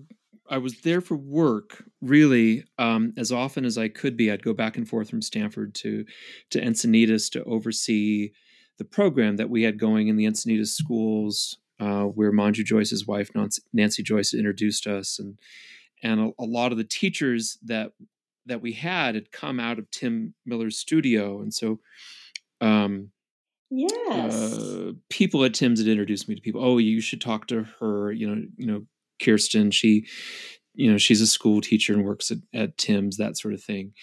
B: I was there for work really um, as often as I could be. I'd go back and forth from Stanford to to Encinitas to oversee the program that we had going in the Encinitas schools, uh, where Manju Jois's wife Nancy, Nancy Joyce introduced us, and and a, a lot of the teachers that that we had had come out of Tim Miller's studio, and so. Um,
C: Yes.
B: uh, people at Tim's had introduced me to people. Oh, you should talk to her. You know, you know, Kirsten. She, you know, she's a school teacher and works at, at Tim's, that sort of thing.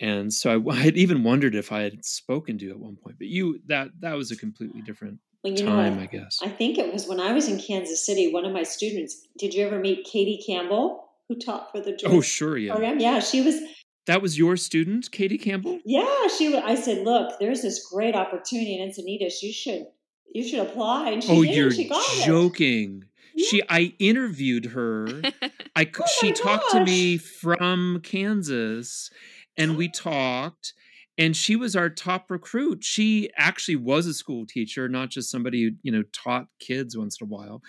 B: And so I, I had even wondered if I had spoken to you at one point, but you that that was a completely different
C: well,
B: time? I guess.
C: I think it was when I was in Kansas City. One of my students. Did you ever meet Katie Campbell, who taught for the
B: oh, sure, yeah.
C: program? Yeah, she was.
B: That was your student, Katie Campbell.
C: Yeah, she. I said, look, there's this great opportunity in Encinitas. You should. You should apply. And she
B: oh,
C: did.
B: you're
C: she got it. Yeah.
B: She, I interviewed her. I
C: Oh
B: she talked to me from Kansas and we talked and she was our top recruit. She actually was a school teacher, not just somebody who, you know, taught kids once in a while.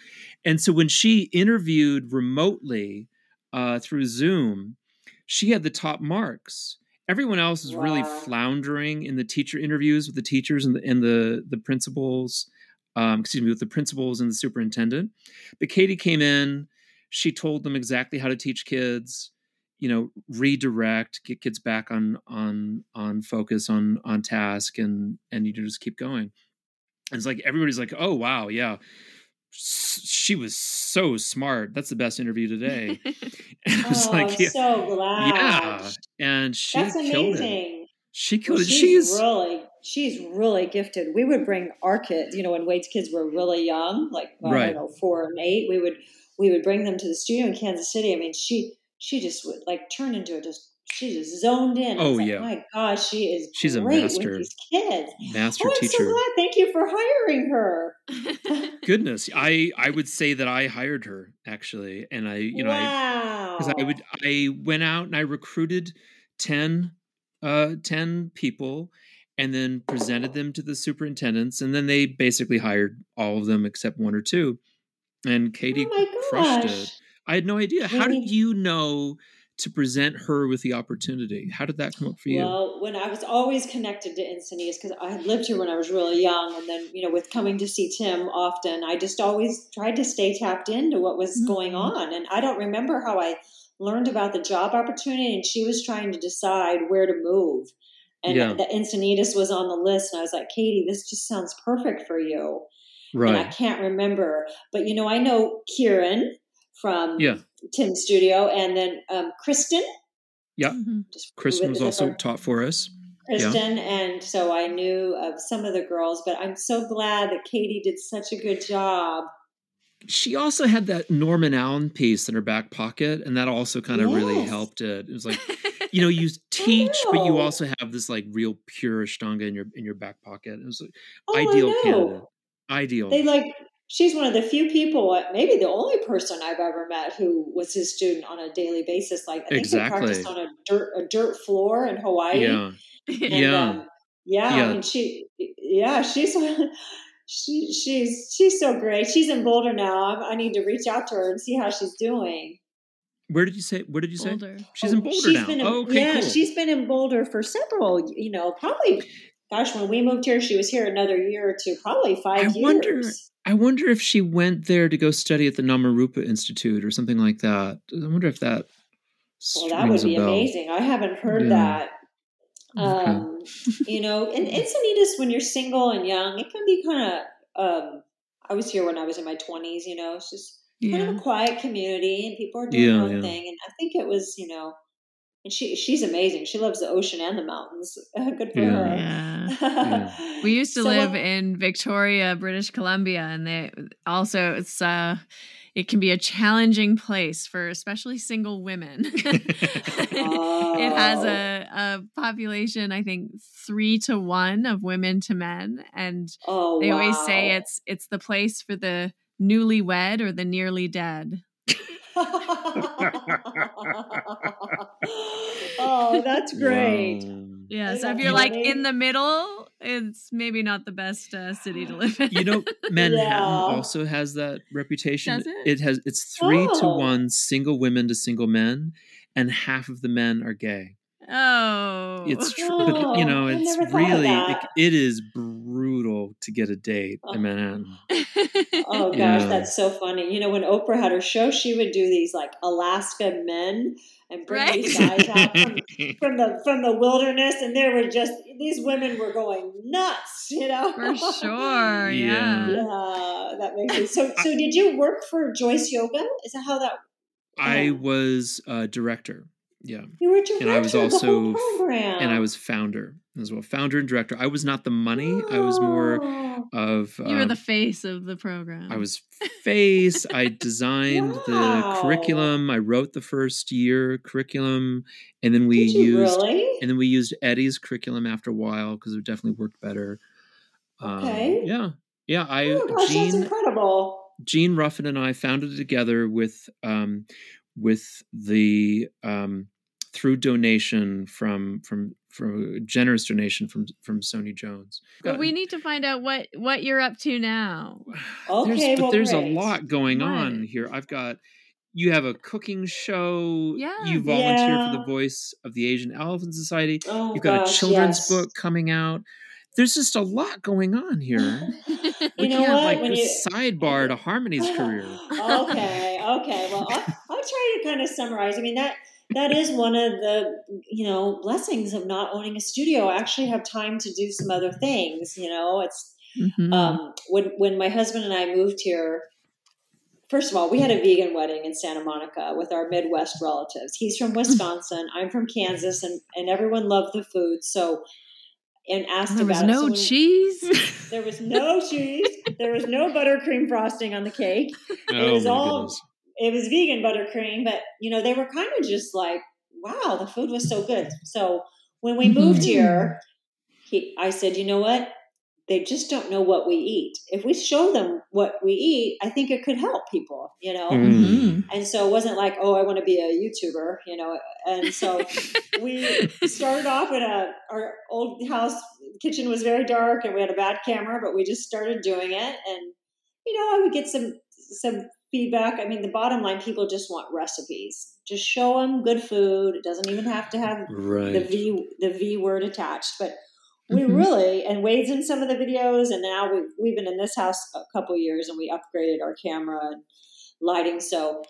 B: And so when she interviewed remotely uh, through Zoom, she had the top marks. Everyone else was really floundering in the teacher interviews with the teachers and the and the the principals. Um, excuse me, with the principals and the superintendent. But Katie came in. She told them exactly how to teach kids. You know, redirect, get kids back on on on focus, on on task, and and you just keep going. And it's like everybody's like, "Oh wow, yeah." She was so smart. That's the best interview today. And I was
C: Oh,
B: like,
C: I'm so glad.
B: yeah. And she
C: That's
B: killed it.
C: amazing.
B: She killed it.
C: she's,
B: She's
C: really she's really gifted. We would bring our kids, you know, when Wade's kids were really young, like I
B: Right.
C: don't know, four and eight, we would we would bring them to the studio in Kansas City. I mean, she she just would like turn into a just she just zoned in.
B: Oh,
C: like,
B: yeah.
C: my gosh, she is.
B: She's a master.
C: with these kids.
B: Master
C: oh, I'm
B: teacher.
C: so glad. Thank you for hiring her.
B: Goodness, I I would say that I hired her actually, and I you know I
C: wow.
B: because I would I went out and I recruited 10, uh, 10 people and then presented them to the superintendents and then they basically hired all of them except one or two and Katie
C: oh
B: crushed it. I had no idea. How did you know to present her with the opportunity? How did that come up for you?
C: Well, when I was always connected to Encinitas because I had lived here when I was really young, and then you know, with coming to see Tim often, I just always tried to stay tapped into what was going
A: Mhm.
C: on. And I don't remember how I learned about the job opportunity, and she was trying to decide where to move, and
B: Yeah.
C: the Encinitas was on the list, and I was like, Katie, this just sounds perfect for you. And I can't remember, but you know, I know Kieran from
B: Yeah.
C: Tim's studio, and then um, Kristen.
A: Mhm.
B: Kristen was also
C: our-
B: taught for us. Yeah.
C: Kristen, and so I knew of some of the girls, but I'm so glad that Katie did such a good job.
B: She also had that Norman Allen piece in her back pocket, and that also kind of really helped it. It was like you know you teach but you also have this like real pure ashtanga in your in your back pocket it was like
C: Oh,
B: ideal candidate ideal
C: They like she's one of the few people, maybe the only person I've ever met who was his student on a daily basis. Like I think
B: Exactly.
C: they practiced on a dirt a dirt floor in Hawaii.
B: yeah
C: And,
B: Yeah.
C: um, yeah.
B: Yeah.
C: I mean, she, yeah, she's, she, she's, she's so great. She's in Boulder now. I, I need to reach out to her and see how she's doing.
B: Where did you say where did you say
A: Boulder.
B: she's in
C: Oh,
B: boulder
C: she's
B: now
C: been in-
B: oh, okay
C: yeah,
B: cool
C: she's been in Boulder for several, you know, probably, gosh, when we moved here, she was here another year or two, probably five
B: I
C: years.
B: wonder- i wonder if she went there to go study at the namarupa institute or something like that i wonder if that
C: Well, that would be amazing. I haven't heard
B: Yeah.
C: that.
B: Okay.
C: Um, you know, and Encinitas, when you're single and young, it can be kind of. Um, I was here when I was in my 20s. You know, it's just kind of a quiet community, and people are doing
B: Yeah,
C: their own
B: yeah.
C: thing. And I think it was, you know, and she she's amazing. She loves the ocean and the mountains. Good for
B: Yeah.
C: her.
A: Yeah. We used to
C: So,
A: live in Victoria, British Columbia, and they also it's uh it can be a challenging place for especially single women. It has
C: Oh.
A: a, a population, I think, three to one of women to men, and
C: Oh,
A: they always say it's it's the place for the newlywed or the nearly dead.
C: oh, that's great.
B: Wow.
A: Yeah, so if you're like in the middle, it's maybe not the best uh, city to live in.
B: you know manhattan
C: Yeah.
B: also has that reputation
A: Does it?
B: has it's three to
C: Oh.
B: one single women to single men and half of the men are gay
A: oh,
B: it's true
C: Oh,
B: you know it's
C: never thought of
B: really it, it is brutal to get a date
C: Oh.
B: in manhattan
C: Oh gosh,
B: Yeah.
C: that's so funny. You know, when Oprah had her show, she would do these like Alaska men and bring these guys out from, from the from the wilderness, and there were just these women were going nuts. You know,
A: for sure.
B: Yeah.
A: Yeah.
C: Yeah, that makes sense. So, so did you work for Jois Yoga? Is that how that
B: i was a director yeah
C: you were director
B: And I was
C: of the whole
B: also-
C: program?
B: and i was founder as well founder and director i was not the money i was more
C: Oh.
B: of
A: You were
B: um,
A: the face of the program.
B: I was face. I designed
C: Wow.
B: the curriculum. I wrote the first year curriculum, and then we
C: Did
B: used
C: really?
B: and then we used Eddie's curriculum after a while because it definitely worked better. Um,
C: Okay.
B: yeah, yeah. I
C: oh gosh, that's
B: Gene
C: incredible.
B: Gene Ruffin and I founded it together with um, with the um, through donation from from from a generous donation from from Sonia Jones.
A: but we need to find out what what you're up to now.
C: Okay,
B: there's, but
C: well,
B: there's
C: great.
B: a lot going on here. I've got you have a cooking show.
A: Yeah.
B: You volunteer for the voice of the Asian Elephant Society.
C: Oh,
B: You've got
C: gosh,
B: a children's
C: yes.
B: book coming out. There's just a lot going on here. We
C: You know
B: can't
C: what?
B: like
C: When
B: the
C: you-
B: sidebar to Harmony's career.
C: okay, okay. Well, I'll, I'll try to kind of summarize. I mean that that is one of the you know blessings of not owning a studio. I actually have time to do some other things. You know, it's
A: Mhm.
C: um, when when my husband and I moved here. First of all, we had a vegan wedding in Santa Monica with our Midwest relatives. He's from Wisconsin, I'm from Kansas, and, and everyone loved the food. So, and asked
A: there was
C: about it. So
A: no cheese.
C: There was no cheese. There was no buttercream frosting on the cake.
B: Oh
C: was
B: my
C: all-
B: goodness.
C: It was vegan buttercream, but you know they were kind of just like, wow, the food was so good. So when we moved
A: Mhm.
C: here, he, I said, you know what? They just don't know what we eat. If we show them what we eat, I think it could help people, you know?
B: Mm.
A: Mhm.
C: And so it wasn't like, oh, I want to be a YouTuber, you know? And so we started off in a, our old house kitchen was very dark and we had a bad camera, but we just started doing it. And, you know, I would get some, some feedback. I mean, the bottom line, people just want recipes. Just show them good food. It doesn't even have to have the V the V word attached. But we
A: Mhm.
C: really and Wade's in some of the videos, and now we've we've been in this house a couple years, and we upgraded our camera and lighting, so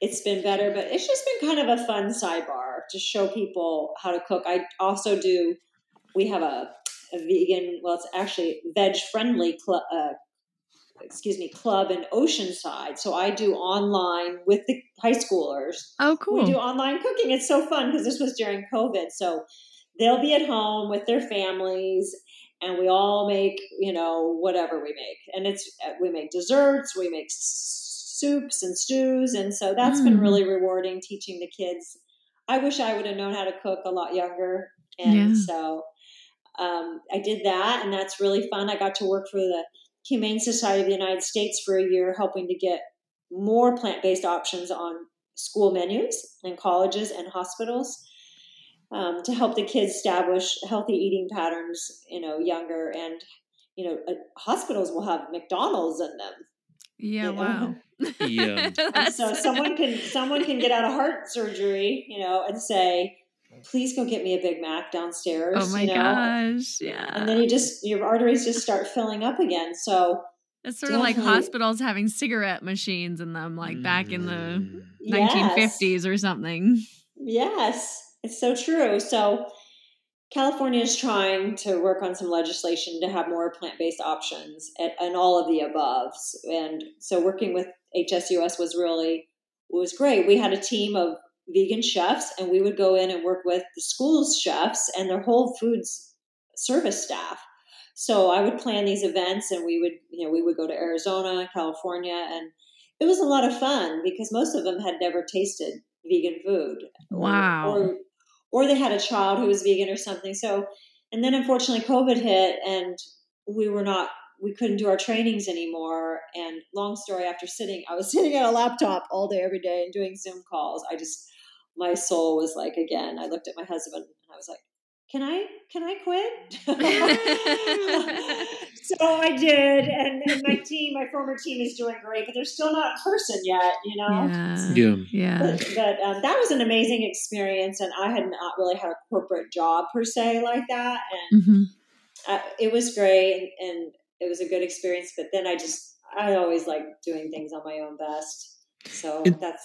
C: it's been better. But it's just been kind of a fun sidebar to show people how to cook. I also do. We have a, a vegan, well, it's actually veg friendly club. Uh, excuse me, club in Oceanside. So I do online with the high schoolers
A: Oh, cool!
C: we do online cooking. It's so fun because this was during COVID. So they'll be at home with their families and we all make, you know, whatever we make. And it's, uh, we make desserts, we make soups and stews. And so that's been
A: Mm.
C: really rewarding teaching the kids. I wish I would have known how to cook a lot younger. And
A: Yeah.
C: so um, I did that, and that's really fun. I got to work for the Humane Society of the United States for a year, helping to get more plant based options on school menus and colleges and hospitals um, to help the kids establish healthy eating patterns, you know, younger. And, you know, uh, hospitals will have McDonald's in them.
A: Yeah,
C: you know?
A: wow.
B: Yeah.
C: So someone can someone can get out of heart surgery, you know, and say, "Please go get me a Big Mac downstairs."
A: Oh my
C: you know?
A: gosh. Yeah.
C: And then you just your arteries just start filling up again. So
A: it's sort of like hospitals having cigarette machines in them, like back in the
B: Mm.
C: yes.
A: 1950s or something.
C: Yes, it's so true. So California is trying to work on some legislation to have more plant-based options and, and all of the above. And so working with HSUS was really was great. We had a team of vegan chefs and we would go in and work with the school's chefs and their whole foods service staff. So I would plan these events and we would, you know, we would go to Arizona, California and it was a lot of fun because most of them had never tasted vegan food.
A: Wow.
C: Or, or they had a child who was vegan or something. So, and then unfortunately COVID hit and we were not, we couldn't do our trainings anymore. And long story after sitting, I was sitting at a laptop all day, every day and doing Zoom calls. I just, my soul was like, again, I looked at my husband and I was like, can I, can I quit? so I did. And, and my team, my former team is doing great, but they're still not in person yet, you know?
A: Yeah.
B: Yeah.
A: Yeah.
C: But, but um, that was an amazing experience, and I had not really had a corporate job per se like that, and
A: Mhm.
C: uh, it was great, and, and it was a good experience. But then I just, I always like doing things on my own best, so
B: It-
C: that's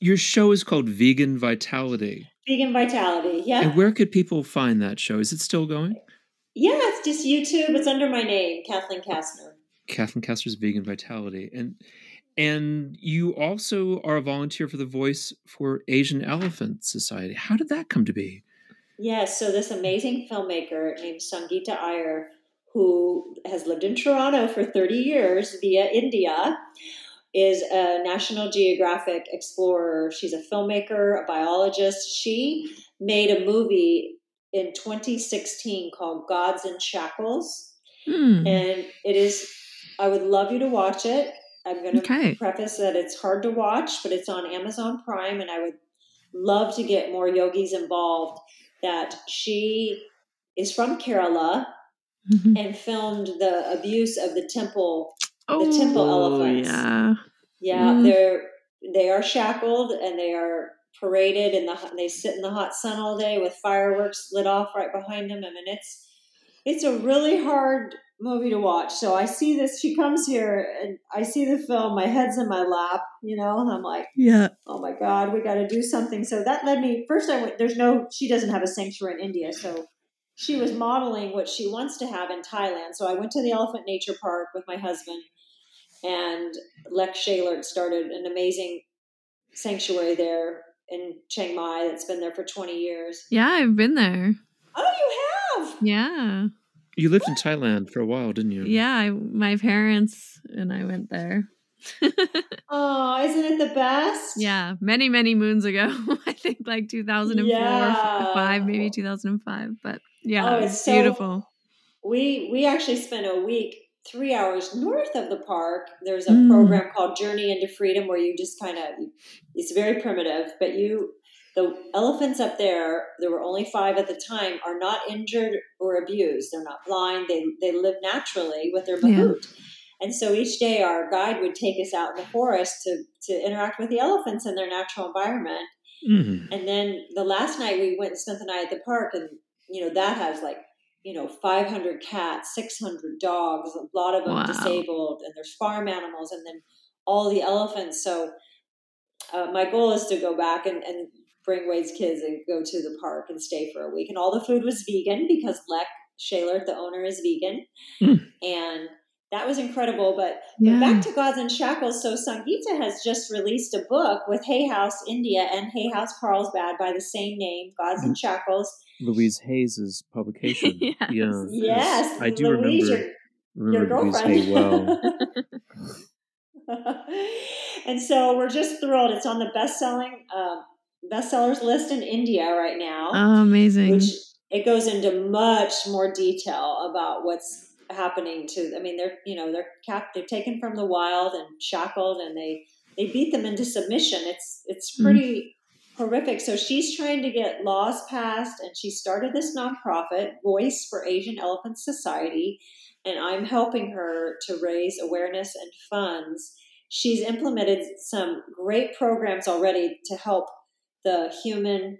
B: Your show is called Vegan Vitality.
C: vegan vitality. Yeah,
B: And where could people find that show? Is it still going?
C: yeah, it's just YouTube. It's under my name, Kathleen Kastner.
B: Kathleen Kastner's Vegan Vitality. And and you also are a volunteer for the Voice for Asian Elephant Society. How did that come to be?
C: Yes, so this amazing filmmaker named Sangeeta Iyer, who has lived in Toronto for 30 years via India, is a National Geographic explorer. She's a filmmaker, a biologist. She made a movie in 2016 called Gods in Shackles.
A: Hmm.
C: And it is, I would love you to watch it. I'm going to
A: Okay.
C: preface that it's hard to watch, but it's on Amazon Prime, and I would love to get more yogis involved. That she is from Kerala
A: Mhm.
C: and filmed the abuse of the temple.
A: Oh,
C: temple elephants.
A: Yeah.
C: Yeah,
A: Mm.
C: they're they are shackled and they are paraded in the they sit in the hot sun all day with fireworks lit off right behind them. I mean, it's it's a really hard movie to watch. So I see this. She comes here and I see the film. My head's in my lap, you know, and I'm like,
A: Yeah.
C: oh my god, we got to do something. So that led me. First, I went. There's no. She doesn't have a sanctuary in India, so she was modeling what she wants to have in Thailand. So I went to the Elephant Nature Park with my husband, and Lek Chailert started an amazing sanctuary there in Chiang Mai that's been there for 20 years.
A: Yeah, I've been there.
C: Oh, you have?
A: Yeah.
B: You lived in Thailand for a while, didn't you?
A: Yeah, I, my parents and I went there.
C: oh, isn't it the best?
A: Yeah, many many moons ago. I think like 2004
C: Yeah.
A: 5 maybe 2005, but yeah,
C: Oh,
A: it's,
C: it's so-
A: beautiful.
C: We we actually spent a week three hours north of the park. There's a
A: Mm.
C: program called Journey into Freedom where you just kind of it's very primitive, but you the elephants up there, there were only five at the time, are not injured or abused. They're not blind. They they live naturally with their
A: Yeah.
C: mahout. And so each day our guide would take us out in the forest to, to interact with the elephants in their natural environment.
B: Mhm.
C: And then the last night we went and spent the night at the park, and you know that has like you know 500 cats, 600 dogs, a lot of them
A: Wow.
C: disabled, and there's farm animals, and then all the elephants. So uh, my goal is to go back and, and bring Wade's kids and go to the park and stay for a week. And all the food was vegan because Lek Chailert, the owner, is vegan,
B: Mm.
C: and that was incredible. But
A: Yeah.
C: back to Gods in Shackles. So Sangeeta has just released a book with Hay House India and Hay House Carlsbad by the same name, Gods in Shackles.
B: Louise Hay's publication.
A: Yes.
B: Yeah.
C: Yes,
B: I do
C: Louise,
B: remember,
C: your
B: remember Louise
C: girlfriend.
B: Hay well.
C: and so we're just thrilled. It's on the best-selling uh, bestsellers list in India right now.
A: Oh, amazing.
C: which it goes into much more detail about what's happening to i mean they're you know they're cap they're taken from the wild and shackled and they they beat them into submission it's it's
A: Mm.
C: pretty horrific so she's trying to get laws passed and she started this nonprofit voice for asian elephant society and i'm helping her to raise awareness and funds she's implemented some great programs already to help the human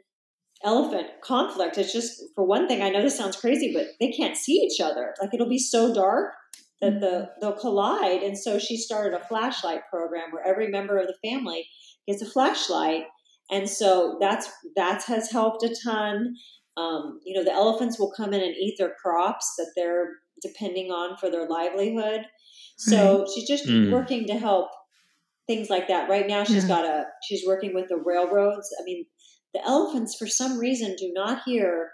C: elephant conflict. It's just, for one thing, I know this sounds crazy, but they can't see each other. Like it'll be so dark that the mm-hmm. they'll collide. And so she started a flashlight program where every member of the family gets a flashlight. And so that's that has helped a ton. Um, you know, the elephants will come in and eat their crops that they're depending on for their livelihood. So she's just
B: Mm.
C: working to help things like that. Right now, she's
A: Yeah.
C: got a she's working with the railroads. I mean, the elephants for some reason do not hear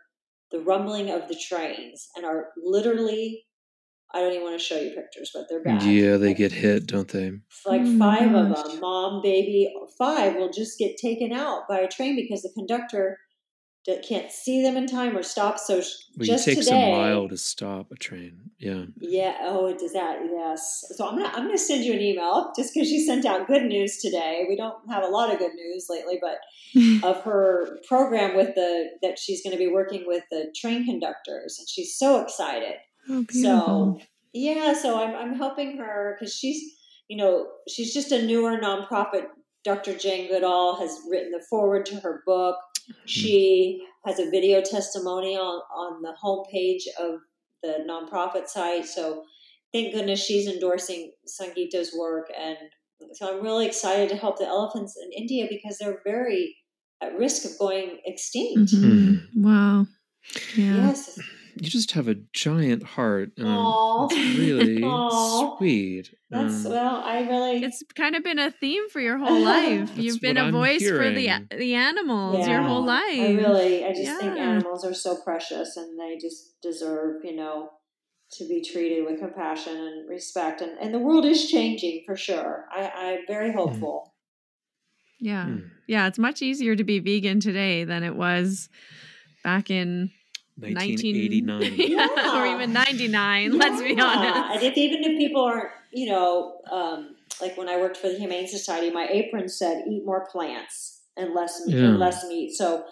C: the rumbling of the trains and are literally. I don't even want to show you pictures, but they're bad.
B: Yeah, they
C: Like-
B: get hit, don't they?
C: like
A: Oh my
C: five of them, mom, baby, five, will just get taken out by a train because the conductor can't see them in time or stop. So sh-
B: Well,
C: just
B: it takes
C: today,
B: a while to stop a train. Yeah.
C: yeah. Oh, it does that. Yes. So I'm gonna I'm gonna send you an email just because she sent out good news today. We don't have a lot of good news lately, but of her program with the that she's going to be working with the train conductors, and she's so excited.
A: Oh, beautiful.
C: So yeah, so I'm I'm helping her because she's you know she's just a newer nonprofit. Dr. Jane Goodall has written the forward to her book. She has a video testimonial on the homepage of the nonprofit site. So thank goodness she's endorsing Sangeeta's work, and so I'm really excited to help the elephants in India because they're very at risk of going extinct.
A: Mhm. Wow. Yeah.
C: Yes,
B: You just have a giant heart. and
C: Aw.
B: it's really
C: Aw.
B: sweet.
C: that's
B: Um,
C: well, I really
A: It's kind of been a theme for your whole life. You've been
B: what
A: a
B: I'm
A: voice for the the animals your whole life.
C: I really, I just think animals are so precious and they just deserve, you know, to be treated with compassion and respect. And, and the world is changing for sure. I, I'm very hopeful.
A: Yeah.
B: hmm,
A: Yeah, it's much easier to be vegan today than it was back in
B: 1989.
A: 19 yeah, or even 99, let's be honest.
C: And if even if people aren't, you know, um, like when I worked for the Humane Society, my apron said eat more plants and less meat
B: Yeah.
C: and less meat. So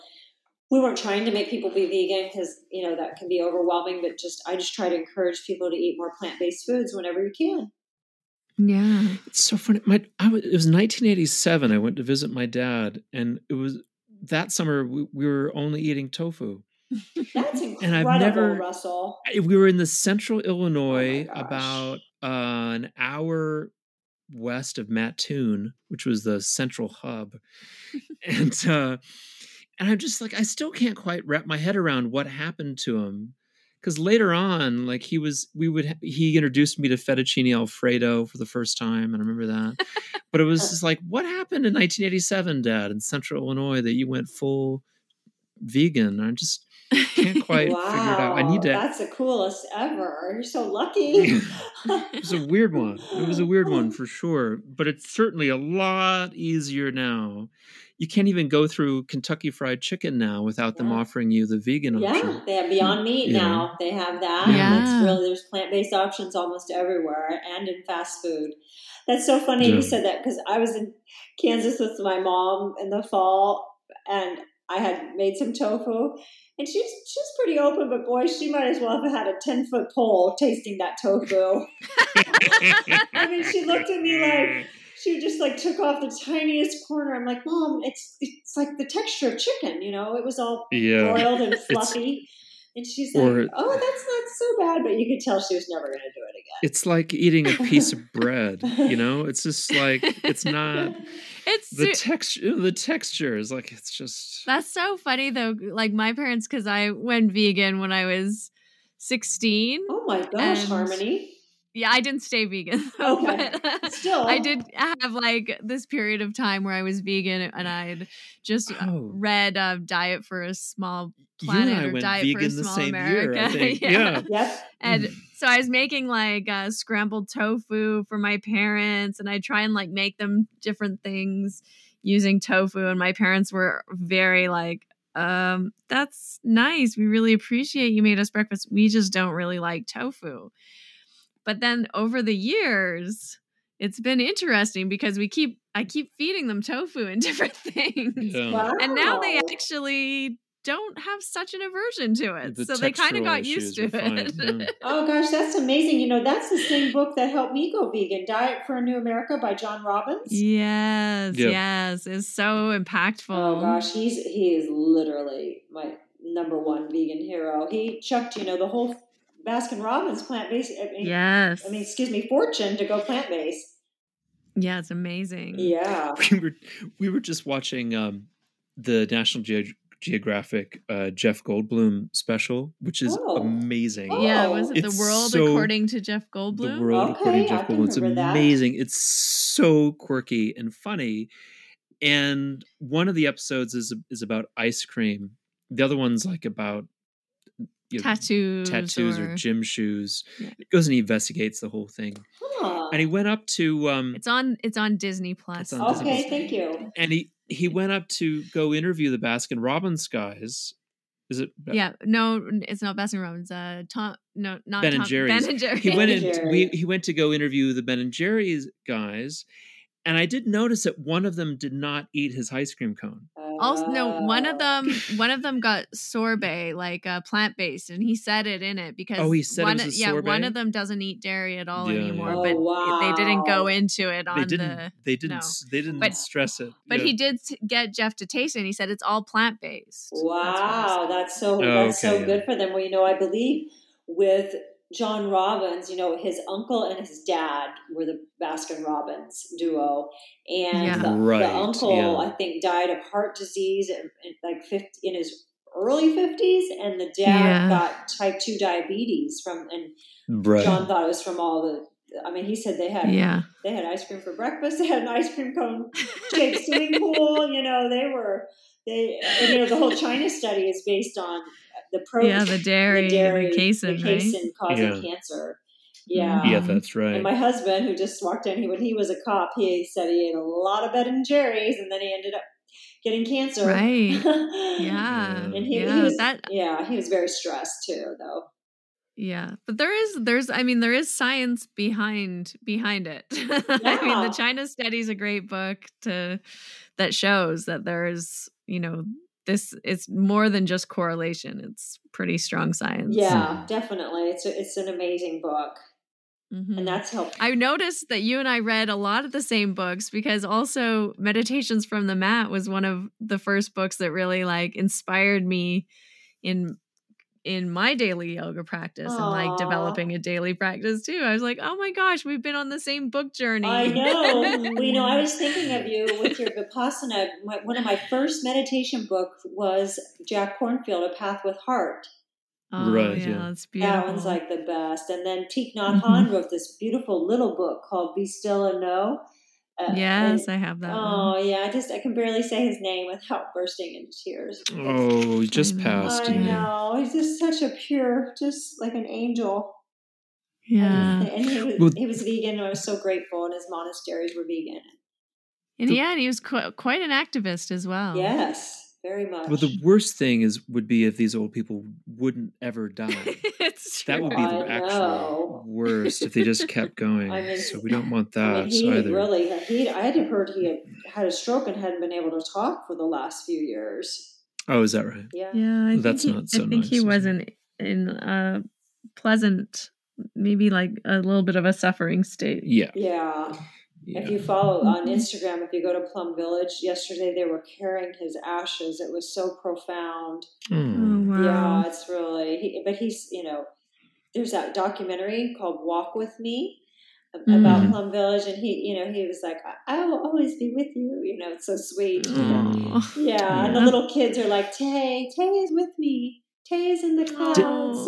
C: we weren't trying to make people be vegan because you know that can be overwhelming. But just I just try to encourage people to eat more plant based foods whenever you can.
A: Yeah.
B: It's so funny. My I was, it was 1987. I went to visit my dad, and it was that summer we, we were only eating tofu.
C: That's
B: And I've
C: incredible,
B: never-
C: Russell.
B: We were in the central Illinois,
C: gosh.
B: about uh, an hour west of Mattoon, which was the central hub, and uh, and I'm just like I still can't quite wrap my head around what happened to him. Because later on, like he was, we would he introduced me to fettuccine alfredo for the first time, and I remember that. but it was just like, what happened in 1987, Dad, in Central Illinois, that you went full vegan. I just can't quite
C: wow,
B: figure it out. I need to.
C: That's the coolest ever. You're so lucky.
B: it was a weird one. It was a weird one for sure, but it's certainly a lot easier now. You can't even go through Kentucky Fried Chicken now without them offering you the vegan
C: Yeah,
B: option.
C: Yeah, they have Beyond Meat
B: Yeah.
C: now. They have that.
A: Yeah.
C: It's really there's plant based options almost everywhere and in fast food. That's so funny
B: Yeah.
C: you said that because I was in Kansas with my mom in the fall and I had made some tofu and she's she's pretty open, but boy, she might as well have had a ten foot pole tasting that tofu. I mean, she looked at me like she just like took off the tiniest corner. I'm like, Mom, it's it's like the texture of chicken, you know. It was all
B: Yeah.
C: broiled and fluffy. And she's
B: Or-
C: like, "Oh, that's not so bad," but you could tell she was never going to do it again.
B: It's like eating a piece of bread, you know? It's just like it's not
A: It's
B: the
A: su-
B: texture the texture is like it's just
A: That's so funny though. Like my parents, because I went vegan when I was 16.
C: Oh my gosh,
A: And-
C: Harmony!
A: Yeah, I didn't stay vegan though,
C: Okay.
A: but
C: Still,
A: I did have like this period of time where I was vegan and I'd just uh,
B: Oh.
A: read uh, Diet for a Small Planet
B: I
A: or
B: went
A: Diet for a
B: vegan the
A: Small
B: same
A: America.
B: year, I think.
A: Yeah.
B: yeah.
C: Yep.
A: And
B: Mm.
A: so I was making like uh, scrambled tofu for my parents, and I try and like make them different things using tofu. And my parents were very like, um, "That's nice. We really appreciate you made us breakfast. We just don't really like tofu." But then over the years, it's been interesting because we keep I keep feeding them tofu and different things,
B: Yeah.
C: Wow.
A: and now they actually don't have such an aversion to it.
B: The
A: so they kind of got used to
B: issues are fine,
A: it.
B: yeah.
C: Oh gosh, that's amazing. You know, that's the same book that helped me go vegan, Diet for a New America by John Robbins.
A: Yes,
B: Yeah.
A: yes, it's so impactful.
C: Oh gosh, he's he is literally my number one vegan hero. He chucked, you know, the whole Baskin Robbins plant based. I mean,
A: Yes.
C: I mean, excuse me, fortune to go plant based.
A: yeah, it's amazing.
C: Yeah.
B: we were we were just watching um the National Ge- Geographic uh, Jeff Goldblum special, which is
C: Oh.
B: amazing.
C: Oh.
A: Yeah, was it
B: It's
A: the world
B: so-
A: according to Jeff Goldblum?
B: The world according to Jeff
C: can
B: Goldblum. It's
C: remember that.
B: amazing. It's so quirky and funny. And one of the episodes is is about ice cream. The other one's like about you know,
A: tattoos,
B: tattoos or,
A: or
B: gym shoes.
A: Yeah.
B: It goes and he investigates the whole thing.
C: Huh.
B: And he went up to um
A: it's on it's on Disney Plus.
B: It's on
C: Okay,
B: Plus.
C: thank you.
B: and he he went up to go interview the Baskin Robbins guys. Is it
A: Yeah, no, it's not Baskin Robbins. Uh, Tom, no, not
B: Ben and
A: Tom,
B: Jerry's.
A: Ben and Jerry's.
B: he went in
C: Jerry.
B: we, he went to go interview the Ben and Jerry's guys and I did notice that one of them did not eat his ice cream cone.
A: Also, no, one of
C: Oh.
A: them, one of them got sorbet, like uh, plant based, and he said it in it because
B: Oh, he said it
A: one,
B: was a
A: yeah, one of them doesn't eat dairy at all
B: Yeah,
A: anymore,
C: yeah.
A: but
C: Oh,
A: they didn't go into it on
B: They didn't
A: the.
B: they didn't
A: no.
B: they didn't
A: But-
B: stress it.
A: But
B: Yeah.
A: he did get Jeff to taste it, and he said it's all plant based.
C: Wow, that's so
B: Oh,
C: that's so
B: okay, yeah.
C: good for them. Well, you know, I believe with John Robbins, you know, his uncle and his dad were the Baskin Robbins duo, and
A: Yeah.
C: the,
B: Right,
C: the uncle
B: yeah.
C: I think died of heart disease in, in like 50, in his early fifties, and the dad
A: Yeah.
C: got type two diabetes from, and
B: right.
C: John thought it was from all the. I mean, he said they had
A: Yeah,
C: they had ice cream for breakfast. They had an ice cream cone shake swimming pool. You know, they were they. You know, the whole China study is based on the protein.
A: yeah, the dairy, the,
C: dairy,
A: casein,
C: the
A: right?
C: casein causing
B: Yeah.
C: cancer. Yeah.
B: yeah,
A: Mhm.
B: that's right.
C: And my husband, who just walked in, he when he was a cop, he said he ate a lot of Ben and Jerry's, and then he ended up getting cancer.
A: Right.
C: yeah.
A: Yeah,
C: And he,
A: yeah,
C: he was
A: that
C: yeah, he was very stressed too, though.
A: Yeah, but there is there's I mean there is science behind behind it. I mean the China study is a great book to that shows that there's, you know, this it's more than just correlation. It's pretty strong science.
C: Yeah, definitely. It's a, it's an amazing book,
A: Mhm.
C: and that's helped.
A: I noticed that you and I read a lot of the same books because also Meditations from the Mat was one of the first books that really like inspired me in in my daily yoga practice and like developing a daily practice too. I was like, "Oh my gosh, we've been on the same book journey."
C: I know. well, you know, I was thinking of you with your vipassana. My, one of my first meditation books was Jack Kornfield, A Path with Heart.
A: oh,
B: Right,
A: yeah,
B: yeah.
A: it's beautiful.
C: That one's like the best. And then Thich Nhat mm-hmm. Hanh wrote this beautiful little book called Be Still and Know. Uh,
A: yes,
C: and-
A: I have that. one.
C: Oh yeah, I just I can barely say his name without bursting into tears.
B: Oh, he just passed.
C: I know. He's just such a pure, just like an angel.
A: Yeah.
C: And, and he, was,
B: Well-
C: he was vegan. And I was so grateful, and his monasteries were vegan.
A: And yeah, and he was qu- quite an activist as well.
C: Yes, very much.
B: Well, the worst thing is would be if these old people wouldn't ever die.
A: it's
B: That would be the actual worst if they just kept going.
C: I mean,
B: so we don't want that
C: I
B: that
C: mean, he
B: either.
C: really he I had heard he had had a stroke and hadn't been able to talk for the last few years.
B: oh, is that right?
C: Yeah.
A: Yeah, I
B: That's
A: he,
B: not so
A: I think he
B: nice, is
A: was
B: it?
A: in in a pleasant, maybe like a little bit of a suffering state.
B: Yeah.
C: Yeah.
B: Yeah.
C: If you follow on Instagram, if you go to Plum Village, yesterday they were carrying his ashes. It was so profound.
A: Oh
B: Hmm.
A: wow!
C: Yeah, it's really. He, but he's, you know, there's that documentary called Walk with Me about
B: Mhm.
C: Plum Village, and he, you know, he was like, I, I will always be with you. You know, it's so sweet.
A: Aw.
C: Yeah, and the little kids are like, Tay, Tay is with me. Tay is in the clouds.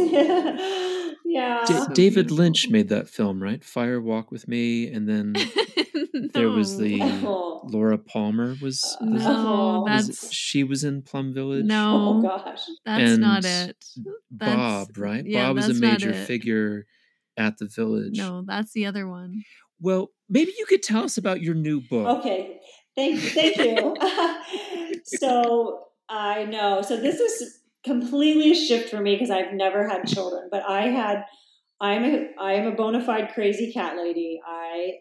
C: yeah.
B: D- David. Lynch made that film, right? Fire Walk with Me, and then there was the
C: Oh.
B: Laura Palmer was, uh, was-
A: No,
C: Oh.
B: was-
A: that's
B: she was in Plum Village.
C: Oh
A: no,
C: gosh.
A: that's not
B: And
A: it.
B: Bob, right?
A: yeah,
B: Bob was a major figure at the village.
A: No, that's the other one.
B: Well, maybe you could tell us about your new book.
C: Okay. Thank, thank you. so I know. So this is completely a shift for me because I've never had children, but I had. I'm a I am a bona fide crazy cat lady. I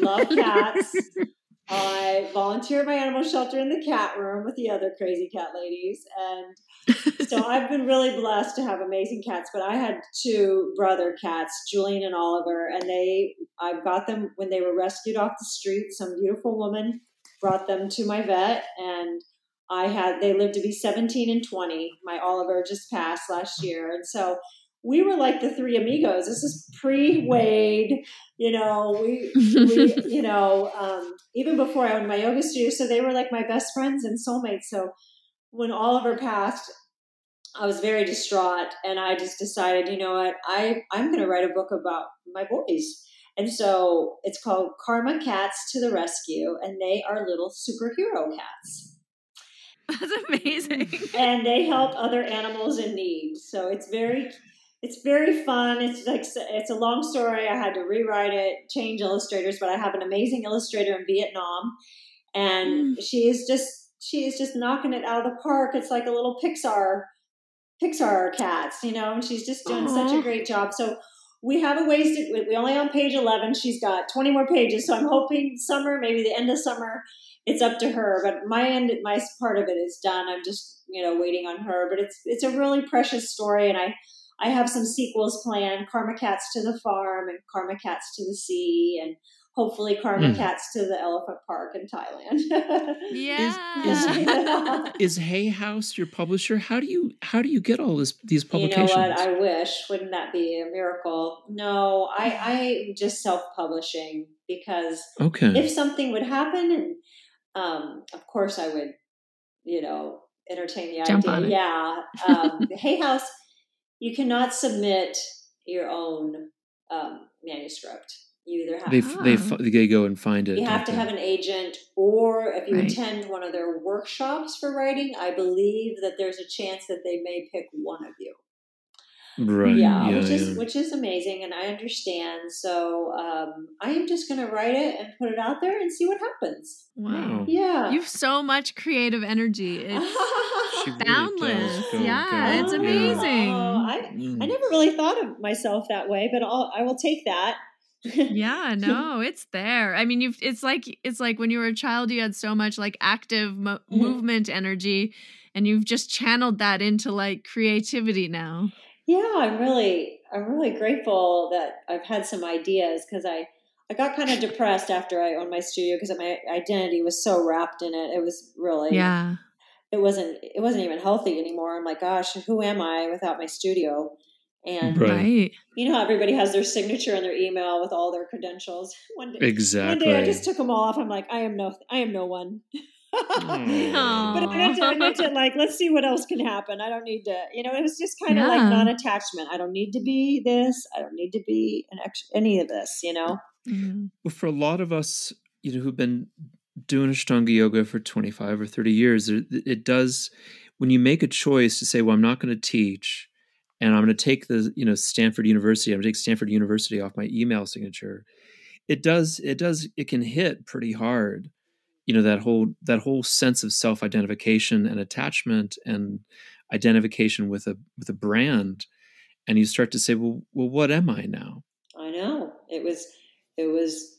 C: love cats. I volunteer at my animal shelter in the cat room with the other crazy cat ladies, and so I've been really blessed to have amazing cats. But I had two brother cats, Julian and Oliver, and they I got them when they were rescued off the street. Some beautiful woman brought them to my vet, and I had they lived to be 17 and 20. My Oliver just passed last year, and so we were like the three amigos. This is pre Wade, you know. We, we you know, um, even before I owned my yoga studio, so they were like my best friends and soulmates. So when Oliver passed, I was very distraught, and I just decided, you know what, I I'm going to write a book about my boys. And so it's called Karma Cats to the Rescue, and they are little superhero cats.
A: That's amazing.
C: and they help other animals in need. So it's very, it's very fun. It's like it's a long story. I had to rewrite it, change illustrators, but I have an amazing illustrator in Vietnam, and hmm. she is just she is just knocking it out of the park. It's like a little Pixar, Pixar cats, you know, and she's just doing such a uh-huh. great job. So. We have a ways to. we- We only on page eleven. She's got twenty more pages, so I'm hoping summer, maybe the end of summer, it's up to her. But my end, my part of it is done. I'm just you know waiting on her. But it's it's a really precious story, and I I have some sequels planned: Karma Cats to the Farm and Karma Cats to the Sea, and hopefully Karma
B: Hmm.
C: Cats to the Elephant Park in Thailand.
A: Yeah.
B: Is Hay House your publisher? How do you how do you get all this these
C: you know
B: publications?
C: what? I wish. Wouldn't that be a miracle? No, I I'm just self publishing because
B: okay.
C: if something would happen and um, of course i would you know entertain the
A: Jump
C: idea
A: on it.
C: yeah um, hay house you cannot submit your own um, manuscript you either have
B: they
A: Ah.
B: they fi- they go and find it.
C: you have to have an agent or if you
A: Right.
C: attend one of their workshops for writing i believe that there's a chance that they may pick one of you
B: right.
C: yeah,
B: Yeah,
C: which is
B: yeah.
C: which is amazing and i understand so um, i am just going to write it and put it out there and see what happens
A: wow.
C: yeah
A: You have so much creative energy. It's
B: She really
A: boundless. Yeah,
B: go,
A: it's amazing.
C: Oh, I,
B: Mm.
C: I never really thought of myself that way, but I'll, I will take that.
A: yeah no it's there i mean you've it's like it's like when you were a child you had so much like active mo-
C: Mhm.
A: movement energy and you've just channeled that into like creativity now
C: yeah, I'm really, I'm really grateful that I've had some ideas because I, I got kind of depressed after I owned my studio because my identity was so wrapped in it. It was really,
A: yeah
C: it wasn't, it wasn't even healthy anymore. I'm like, gosh, who am I without my studio? And
B: Right.
C: you know how everybody has their signature and their email with all their credentials. One day,
B: Exactly.
C: One day I just took them all off. I'm like, I am no, I am no one.
B: Aw.
C: but I meant, to, I meant to like, let's see what else can happen. I don't need to, you know, it was just kind of like
A: Yeah.
C: non-attachment. I don't need to be this. I don't need to be an ex- any of this, you know.
A: Mhm.
B: Well, for a lot of us, you know who've been doing Ashtanga yoga for 25 or 30 years, it does when you make a choice to say, well, I'm not going to teach and I'm going to take the, you know, Stanford University, I'm going to take Stanford University off my email signature. It does, it does, it can hit pretty hard. You know, that whole, that whole sense of self-identification and attachment and identification with a, with a brand. And you start to say, well, well, what am I now?
C: I know it was, it was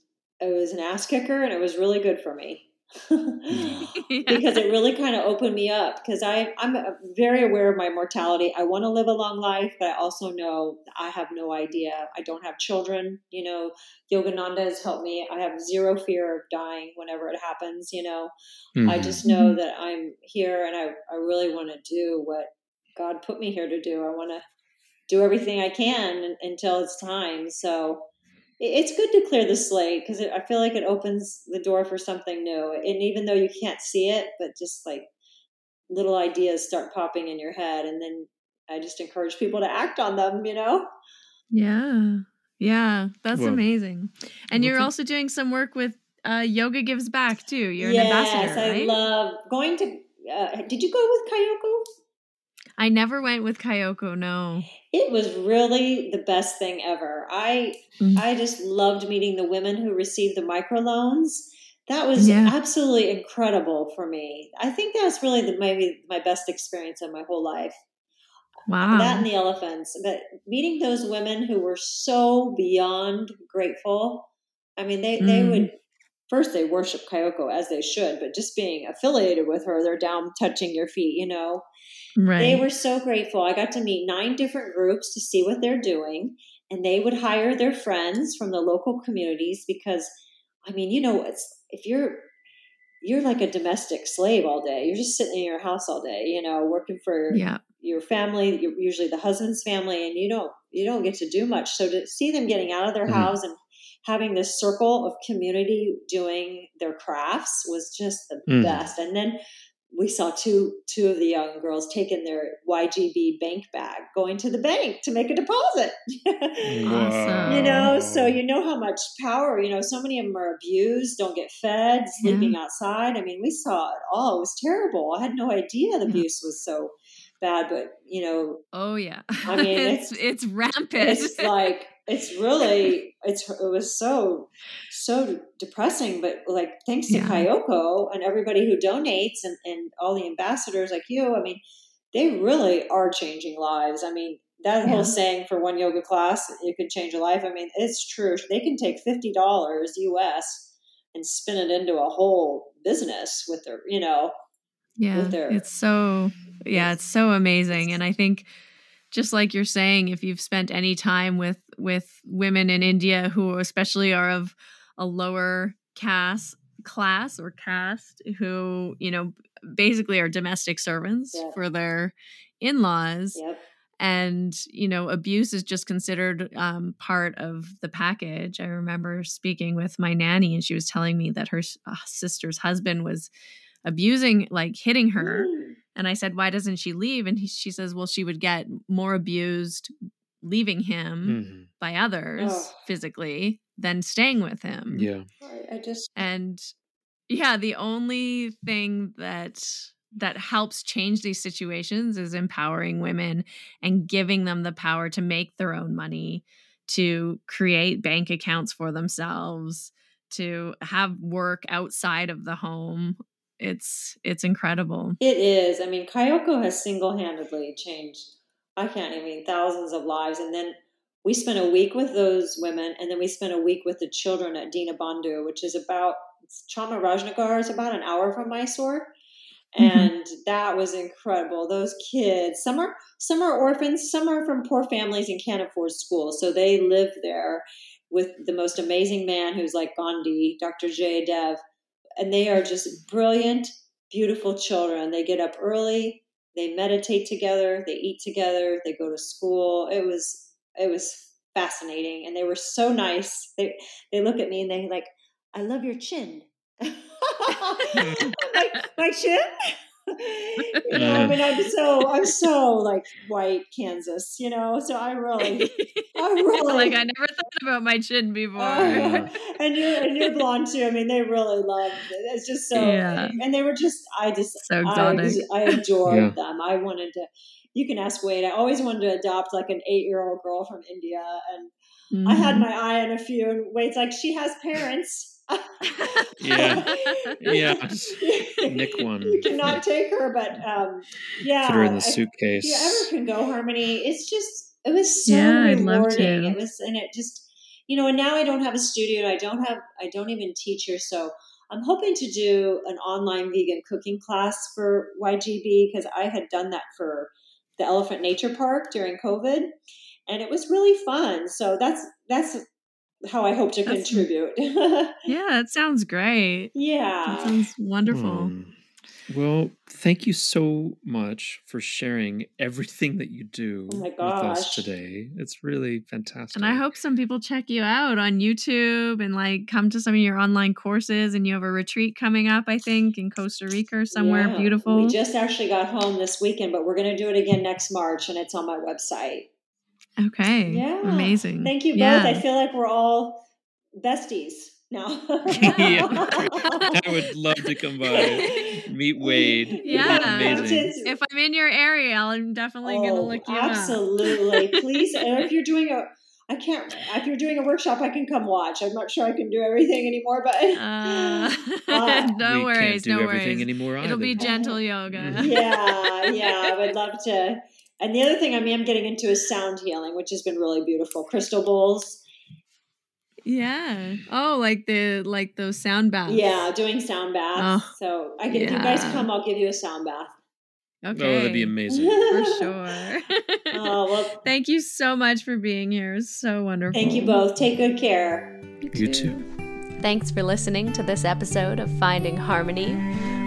C: it was an ass kicker and it was really good for me because it really kind of opened me up because I I'm very aware of my mortality. I want to live a long life, but I also know I have no idea. I don't have children. You know, Yogananda has helped me. I have zero fear of dying whenever it happens. You know, mm-hmm. I just know that I'm here and I I really want to do what God put me here to do. I want to do everything I can until it's time. So it's good to clear the slate because I feel like it opens the door for something new. And even though you can't see it, but just like little ideas start popping in your head, and then I just encourage people to act on them. You know?
A: Yeah, yeah, that's well, amazing. And you're also doing some work with uh, Yoga Gives Back too. You're an yes, ambassador. Yes, I
C: love going to. Uh, did you go with Kayoko?
A: I never went with Kayoko, no.
C: It was really the best thing ever. I mm-hmm. I just loved meeting the women who received the microloans. That was yeah. absolutely incredible for me. I think that was really the, maybe my best experience of my whole life.
A: Wow.
C: That and the elephants. But meeting those women who were so beyond grateful. I mean, they, mm. they would first they worship Kayoko as they should, but just being affiliated with her, they're down touching your feet, you know. Right. They were so grateful. I got to meet nine different groups to see what they're doing, and they would hire their friends from the local communities because, I mean, you know, it's if you're you're like a domestic slave all day. You're just sitting in your house all day, you know, working for yeah. your family, usually the husband's family, and you don't you don't get to do much. So to see them getting out of their mm-hmm. house and having this circle of community doing their crafts was just the mm. best. And then we saw two two of the young girls taking their YGB bank bag, going to the bank to make a deposit. awesome. You know, so you know how much power. You know, so many of them are abused, don't get fed, sleeping yeah. outside. I mean, we saw it all. It was terrible. I had no idea the abuse was so bad, but you know.
A: Oh yeah.
C: I mean,
A: it's it's, it's rampant.
C: It's like it's really it's it was so so depressing but like thanks to yeah. And everybody who donates and, and all the ambassadors like you I mean they really are changing lives I mean that yeah. whole saying for one yoga class you could change a life I mean it's true they can take $50 US and spin it into a whole business with their you know
A: yeah their, it's so yeah it's so amazing and I think just like you're saying if you've spent any time with with women in India who especially are of a lower caste class or caste who you know basically are domestic servants yep. for their in-laws yep. and you know abuse is just considered um, part of the package i remember speaking with my nanny and she was telling me that her uh, sister's husband was abusing like hitting her mm. And I said, why doesn't she leave? And he, she says, well, she would get more abused leaving him mm-hmm. by others oh. physically than staying with him.
B: Yeah.
C: I just
A: and yeah, the only thing that that helps change these situations is empowering women and giving them the power to make their own money, to create bank accounts for themselves, to have work outside of the home it's it's incredible.
C: It is. I mean, Kayoko has single handedly changed. I can't even thousands of lives, and then we spent a week with those women, and then we spent a week with the children at Dina Dinabandhu, which is about Chamarajanagar is about an hour from Mysore. Mm-hmm. And mm-hmm. that was incredible. Those kids, some are some are orphans, some are from poor families and can't afford school, so they live there with the most amazing man who's like Gandhi, Dr. Jayadev and they are just brilliant, beautiful children. They get up early, they meditate together, they eat together, they go to school. It was it was fascinating, and they were so nice. They they look at me and they like, "I love your chin." my, my chin. You know, I mean, I'm so I'm so like white Kansas, you know. So I really, I really
A: like I never thought about my chin before.
C: Uh, and you're and you're blonde too. I mean, they really love it. It's just so, yeah. and they were just I just
A: so exotic.
C: I, I adored yeah. them. I wanted to. You can ask Wade. I always wanted to adopt like an eight year old girl from India, and mm-hmm. I had mm-hmm. my eye on a few. And Wade's like, she has parents
B: yeah, yeah. Nick one.
C: You cannot take her, but um, yeah.
B: Put her in the suitcase.
C: If you ever can go, Harmony, it's just it was so yeah, rewarding. It was, and it just you know. And now I don't have a studio, and I don't have I don't even teach her, so. I'm hoping to do an online vegan cooking class for YGB because I had done that for the Elephant Nature Park during COVID, and it was really fun. So that's that's how I hope to That's, contribute.
A: yeah, that sounds great.
C: Yeah.
A: That sounds wonderful. Hmm.
B: Well, thank you so much for sharing everything that you do
C: oh with
B: us today. It's really fantastic.
A: And I hope some people check you out on YouTube and like come to some of your online courses. And you have a retreat coming up, I think, in Costa Rica or somewhere yeah. beautiful.
C: We just actually got home this weekend, but we're going to do it again next March, and it's on my website.
A: Okay. Yeah. Amazing.
C: Thank you both. Yeah. I feel like we're all besties now.
B: yeah. I would love to come by. Meet Wade.
A: Yeah. amazing. If I'm in your area, I'm definitely oh, going to look you
C: absolutely. up. Absolutely. Please. And if you're doing a I can't. If you're doing a workshop, I can come watch. I'm not sure I can do everything anymore, but uh,
A: uh, no worries, no worries. Anymore It'll be gentle yoga.
C: yeah, yeah. I would love to and the other thing I am getting into is sound healing, which has been really beautiful. Crystal bowls.
A: Yeah. Oh, like the like those sound baths.
C: Yeah, doing sound baths. Oh, so I can, yeah. if you guys come, I'll give you a sound bath.
B: Okay. Oh, that'd be amazing.
A: For sure. oh, well, Thank you so much for being here. It was so wonderful.
C: Thank you both. Take good care.
B: You too. You too.
A: Thanks for listening to this episode of Finding Harmony.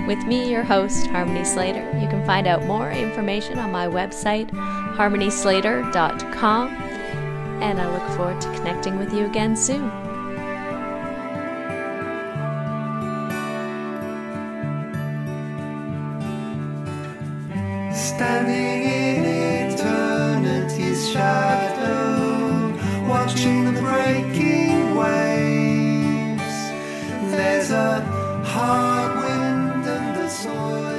A: With me, your host, Harmony Slater. You can find out more information on my website, harmonyslater.com, and I look forward to connecting with you again soon. Standing in eternity's shadow, watching the breaking waves, there's a heart soil.